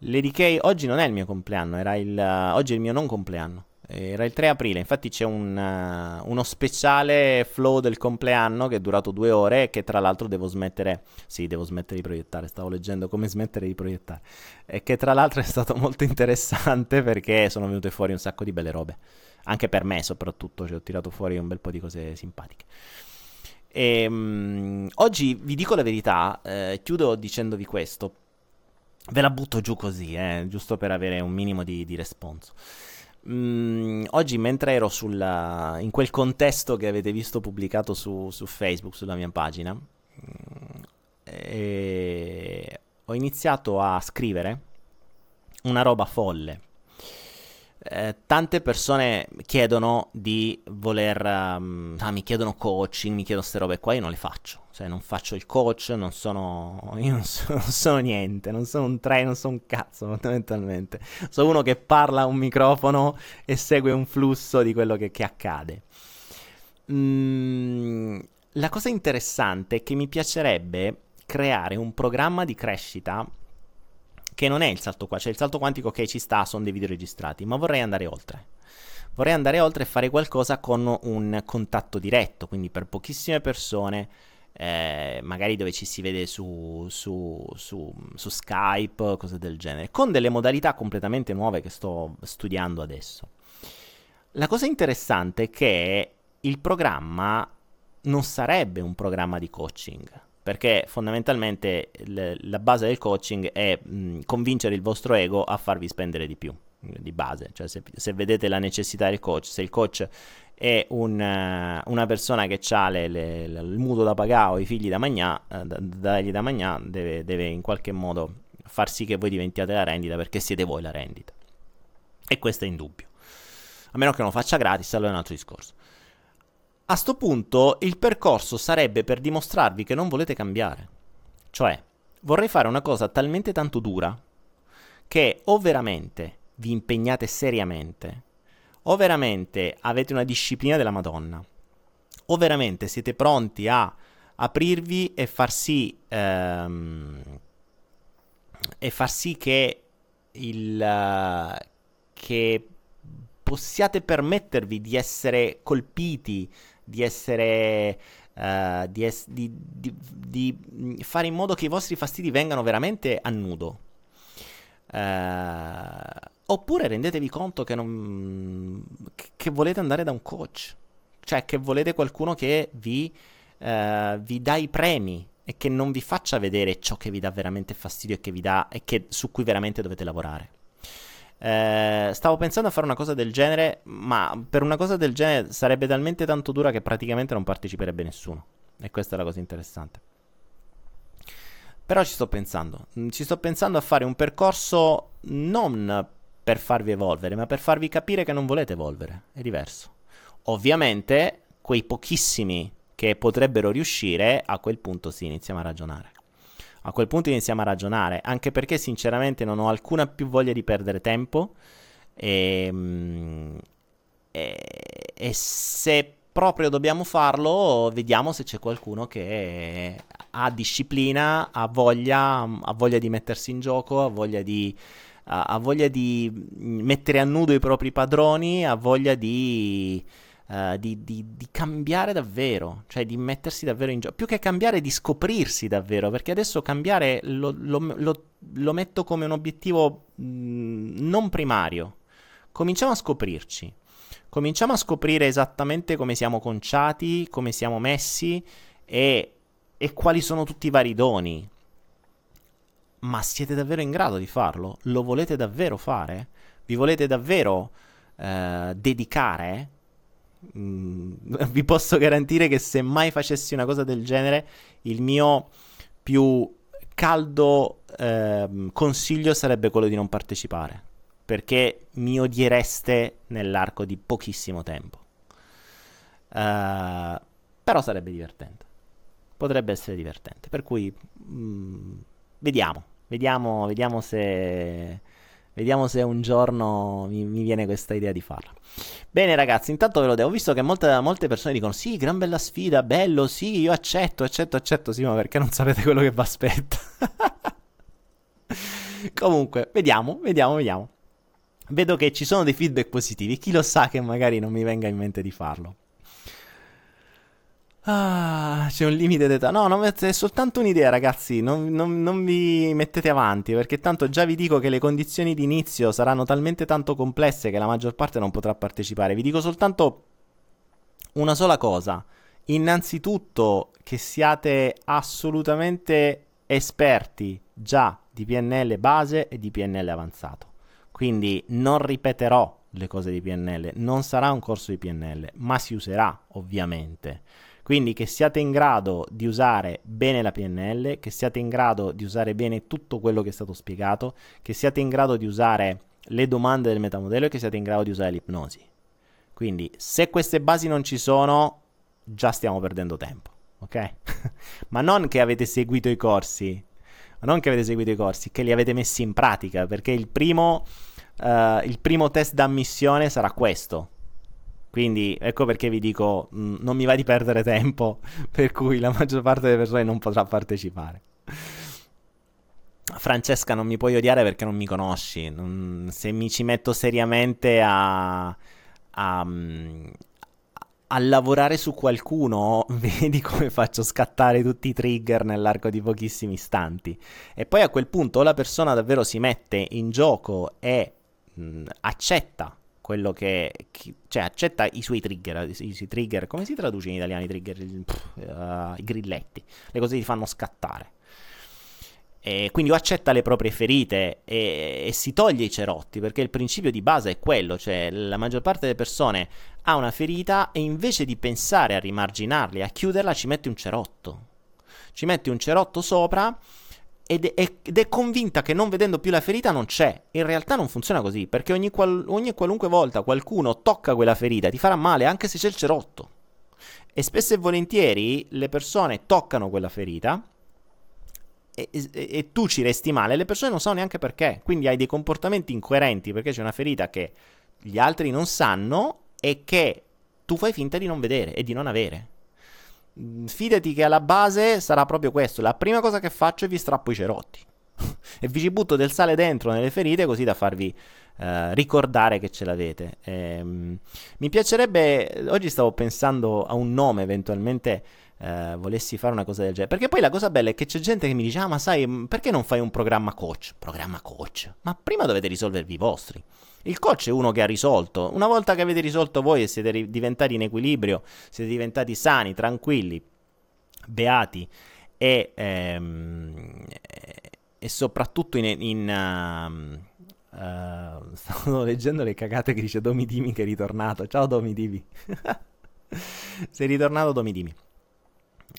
Lady K oggi non è il mio compleanno, il, oggi è il mio non compleanno. Era il 3 aprile, infatti c'è un, uh, uno speciale flow del compleanno che è durato due ore che tra l'altro devo smettere, sì devo smettere di proiettare, stavo leggendo come smettere di proiettare, e che tra l'altro è stato molto interessante perché sono venute fuori un sacco di belle robe, anche per me soprattutto, ci ho tirato fuori un bel po' di cose simpatiche. E, um, oggi vi dico la verità, eh, chiudo dicendovi questo. Ve la butto giù così, eh, giusto per avere un minimo di, di responso. Mm, oggi, mentre ero sulla, in quel contesto che avete visto pubblicato su, su Facebook, sulla mia pagina, mm, ho iniziato a scrivere una roba folle eh, tante persone chiedono di voler, um, ah, mi chiedono coaching, mi chiedono queste robe qua, io non le faccio, cioè non faccio il coach, non sono, io non sono, non sono niente, non sono un trainer, non sono un cazzo fondamentalmente, sono uno che parla a un microfono e segue un flusso di quello che, che accade. Mm, la cosa interessante è che mi piacerebbe creare un programma di crescita che non è il salto qua, cioè il salto quantico che ci sta, sono dei video registrati, ma vorrei andare oltre. Vorrei andare oltre e fare qualcosa con un contatto diretto, quindi per pochissime persone, eh, magari dove ci si vede su, su, su, su Skype, cose del genere, con delle modalità completamente nuove che sto studiando adesso. La cosa interessante è che il programma non sarebbe un programma di coaching, perché fondamentalmente l- la base del coaching è mh, convincere il vostro ego a farvi spendere di più di base, cioè se, se vedete la necessità del coach, se il coach è un, uh, una persona che ha le, le, le, il mutuo da pagare o i figli da mangiare, uh, da, da mangiare, deve, deve in qualche modo far sì che voi diventiate la rendita perché siete voi la rendita. E questo è indubbio. A meno che non lo faccia gratis, allora è un altro discorso. A sto punto il percorso sarebbe per dimostrarvi che non volete cambiare. Cioè, vorrei fare una cosa talmente tanto dura che o veramente vi impegnate seriamente, o veramente avete una disciplina della Madonna, o veramente siete pronti a aprirvi e far sì, ehm, e far sì che, il, uh, che possiate permettervi di essere colpiti di essere... Uh, di, es- di, di, di, mm, fare in modo che i vostri fastidi vengano veramente a nudo. Uh, oppure rendetevi conto che, non, che, volete andare da un coach, cioè che volete qualcuno che vi, uh, vi dà i premi e che non vi faccia vedere ciò che vi dà veramente fastidio e, che vi dà, e che, su cui veramente dovete lavorare. Eh, stavo pensando a fare una cosa del genere, ma per una cosa del genere sarebbe talmente tanto dura che praticamente non parteciperebbe nessuno. E questa è la cosa interessante. Però ci sto pensando. Mm, ci sto pensando a fare un percorso non per farvi evolvere, ma per farvi capire che non volete evolvere. È diverso. Ovviamente, quei pochissimi che potrebbero riuscire, a quel punto sì, iniziamo a ragionare. A quel punto iniziamo a ragionare, anche perché sinceramente non ho alcuna più voglia di perdere tempo. E, ehm, e, e se proprio dobbiamo farlo, vediamo se c'è qualcuno che ha disciplina, ha voglia, ha voglia di mettersi in gioco, ha voglia di, ha voglia di mettere a nudo i propri padroni, ha voglia di, uh, di, di, di, cambiare davvero, cioè di mettersi davvero in gioco. Più che cambiare, di scoprirsi davvero, perché adesso cambiare lo, lo, lo, lo metto come un obiettivo mh, mm, non primario. Cominciamo a scoprirci. Cominciamo a scoprire esattamente come siamo conciati, come siamo messi e, e quali sono tutti i vari doni. Ma siete davvero in grado di farlo? Lo volete davvero fare? Vi volete davvero eh, dedicare? Mm, vi posso garantire che se mai facessi una cosa del genere, il mio più caldo eh, consiglio sarebbe quello di non partecipare perché mi odiereste nell'arco di pochissimo tempo. Uh, però sarebbe divertente. Potrebbe essere divertente. Per cui mh, mm, vediamo, vediamo, vediamo se, vediamo se un giorno mi, mi, viene questa idea di farla. Bene ragazzi, intanto ve lo devo, ho visto che molte, molte persone dicono sì, gran bella sfida, bello, sì, io accetto, accetto, accetto, sì, ma perché non sapete quello che vi aspetta? Comunque, vediamo, vediamo, vediamo vedo che ci sono dei feedback positivi. Chi lo sa che magari non mi venga in mente di farlo. Ah, c'è un limite d'età. No, no, è soltanto un'idea, ragazzi. Non, non, non, vi mettete avanti, perché tanto già vi dico che le condizioni di inizio saranno talmente tanto complesse che la maggior parte non potrà partecipare. Vi dico soltanto una sola cosa. Innanzitutto che siate assolutamente esperti già di PNL base e di PNL avanzato. Quindi non ripeterò le cose di PNL, non sarà un corso di PNL, ma si userà ovviamente. Quindi che siate in grado di usare bene la PNL, che siate in grado di usare bene tutto quello che è stato spiegato, che siate in grado di usare le domande del metamodello e che siate in grado di usare l'ipnosi. Quindi se queste basi non ci sono, già stiamo perdendo tempo, ok? ma non che avete seguito i corsi, non che avete seguito i corsi, che li avete messi in pratica, perché il primo uh, il primo test d'ammissione sarà questo. Quindi ecco perché vi dico, mh, mm, non mi va di perdere tempo, per cui la maggior parte delle persone non potrà partecipare. Francesca, non mi puoi odiare perché non mi conosci. Non, se mi ci metto seriamente a, a, a, lavorare su qualcuno, vedi come faccio scattare tutti i trigger nell'arco di pochissimi istanti. E poi a quel punto la persona davvero si mette in gioco e mh, accetta quello che, che, cioè accetta i suoi trigger, i, i, trigger, come si traduce in italiano i trigger? Pff, uh, I grilletti, le cose che ti fanno scattare. E quindi o accetta le proprie ferite e, e, si toglie i cerotti, perché il principio di base è quello, cioè la maggior parte delle persone ha una ferita e invece di pensare a rimarginarli, a chiuderla, ci mette un cerotto. Ci mette un cerotto sopra ed è, ed è, convinta che non vedendo più la ferita non c'è. In realtà non funziona così, perché ogni, qual, ogni qualunque volta qualcuno tocca quella ferita ti farà male anche se c'è il cerotto. E spesso e volentieri le persone toccano quella ferita e, e, e, tu ci resti male, le persone non sanno neanche perché. Quindi hai dei comportamenti incoerenti perché c'è una ferita che gli altri non sanno e che tu fai finta di non vedere e di non avere. Mm, fidati che alla base sarà proprio questo. La prima cosa che faccio è vi strappo i cerotti. e vi ci butto del sale dentro nelle ferite così da farvi uh, ricordare che ce l'avete. Ehm, mi piacerebbe, oggi stavo pensando a un nome eventualmente uh, volessi fare una cosa del genere. Perché poi la cosa bella è che c'è gente che mi dice, ah ma sai, mm, perché non fai un programma coach? Programma coach? Ma prima dovete risolvervi i vostri. Il coach è uno che ha risolto. Una volta che avete risolto voi e siete ri- diventati in equilibrio, siete diventati sani, tranquilli, beati e, ehm, e soprattutto in... in uh, uh, stavo leggendo le cagate che dice Domidimi che è ritornato. Ciao Domidimi. Sei ritornato Domidimi.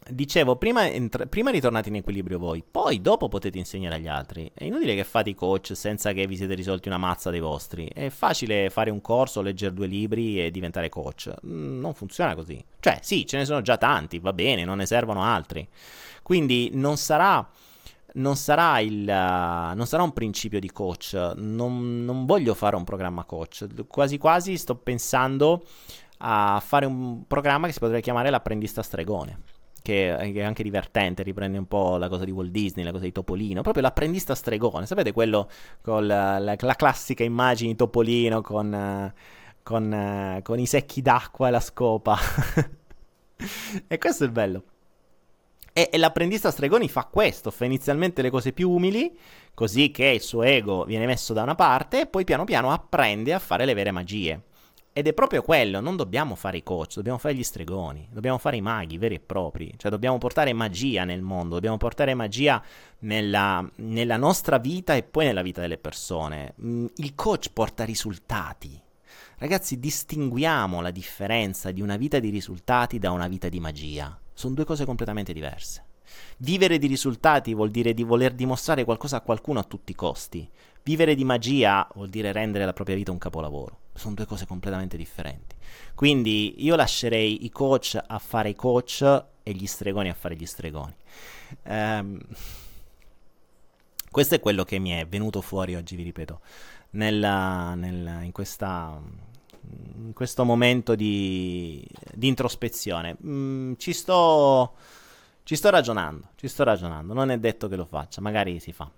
Dicevo, prima, entra- prima ritornate in equilibrio voi, poi dopo potete insegnare agli altri. È inutile che fate i coach senza che vi siete risolti una mazza dei vostri. È facile fare un corso, leggere due libri e diventare coach. Mm, non funziona così. Cioè, sì, ce ne sono già tanti, va bene, non ne servono altri. Quindi non sarà non sarà, il, non sarà un principio di coach, non, non, voglio fare un programma coach, quasi quasi sto pensando a fare un programma che si potrebbe chiamare l'apprendista stregone che è anche divertente, riprende un po' la cosa di Walt Disney, la cosa di Topolino, proprio l'apprendista stregone, sapete quello con la, la, la classica immagine di Topolino con, con, con i secchi d'acqua e la scopa. e questo è bello. E, e, l'apprendista Stregoni fa questo, fa inizialmente le cose più umili, così che il suo ego viene messo da una parte, e poi piano piano apprende a fare le vere magie. Ed è proprio quello, non dobbiamo fare i coach, dobbiamo fare gli stregoni, dobbiamo fare i maghi veri e propri, cioè dobbiamo portare magia nel mondo, dobbiamo portare magia nella, nella nostra vita e poi nella vita delle persone. Mm, il coach porta risultati. Ragazzi, distinguiamo la differenza di una vita di risultati da una vita di magia. Sono due cose completamente diverse. Vivere di risultati vuol dire di voler dimostrare qualcosa a qualcuno a tutti i costi. Vivere di magia vuol dire rendere la propria vita un capolavoro. Sono due cose completamente differenti. Quindi io lascerei i coach a fare i coach e gli stregoni a fare gli stregoni. Um, questo è quello che mi è venuto fuori oggi, vi ripeto, nella, nella, in, questa, in, questo momento di, di introspezione. Mm, ci, sto, ci sto ragionando, ci sto ragionando, non è detto che lo faccia, magari si fa.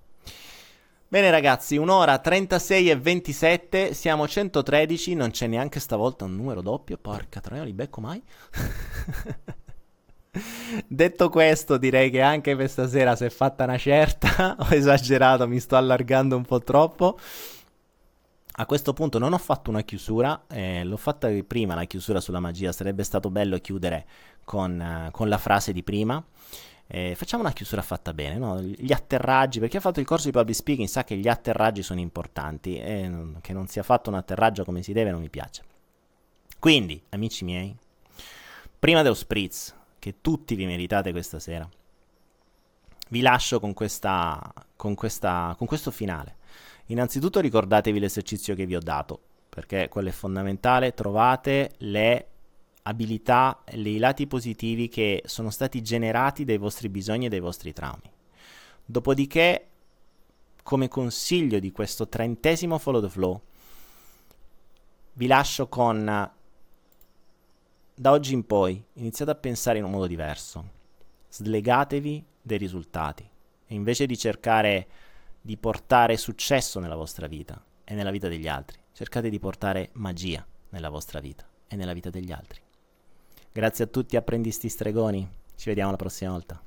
Bene ragazzi, un'ora 36 e 27, siamo 113, non c'è neanche stavolta un numero doppio, porca troia, li becco mai? Detto questo, direi che anche per stasera si è fatta una certa, ho esagerato, mi sto allargando un po' troppo. A questo punto non ho fatto una chiusura, eh, l'ho fatta prima la chiusura sulla magia, sarebbe stato bello chiudere con, uh, con la frase di prima. Eh, facciamo una chiusura fatta bene, no? gli atterraggi, perché ha fatto il corso di public speaking sa che gli atterraggi sono importanti e che non sia fatto un atterraggio come si deve non mi piace. Quindi, amici miei, prima dello spritz, che tutti vi meritate questa sera, vi lascio con, questa, con, questa, con questo finale. Innanzitutto ricordatevi l'esercizio che vi ho dato, perché quello è fondamentale, trovate le abilità i lati positivi che sono stati generati dai vostri bisogni e dai vostri traumi. Dopodiché, come consiglio di questo trentesimo Follow the Flow, vi lascio con da oggi in poi iniziate a pensare in un modo diverso. Slegatevi dei risultati e invece di cercare di portare successo nella vostra vita e nella vita degli altri, cercate di portare magia nella vostra vita e nella vita degli altri. Grazie a tutti apprendisti stregoni, ci vediamo la prossima volta.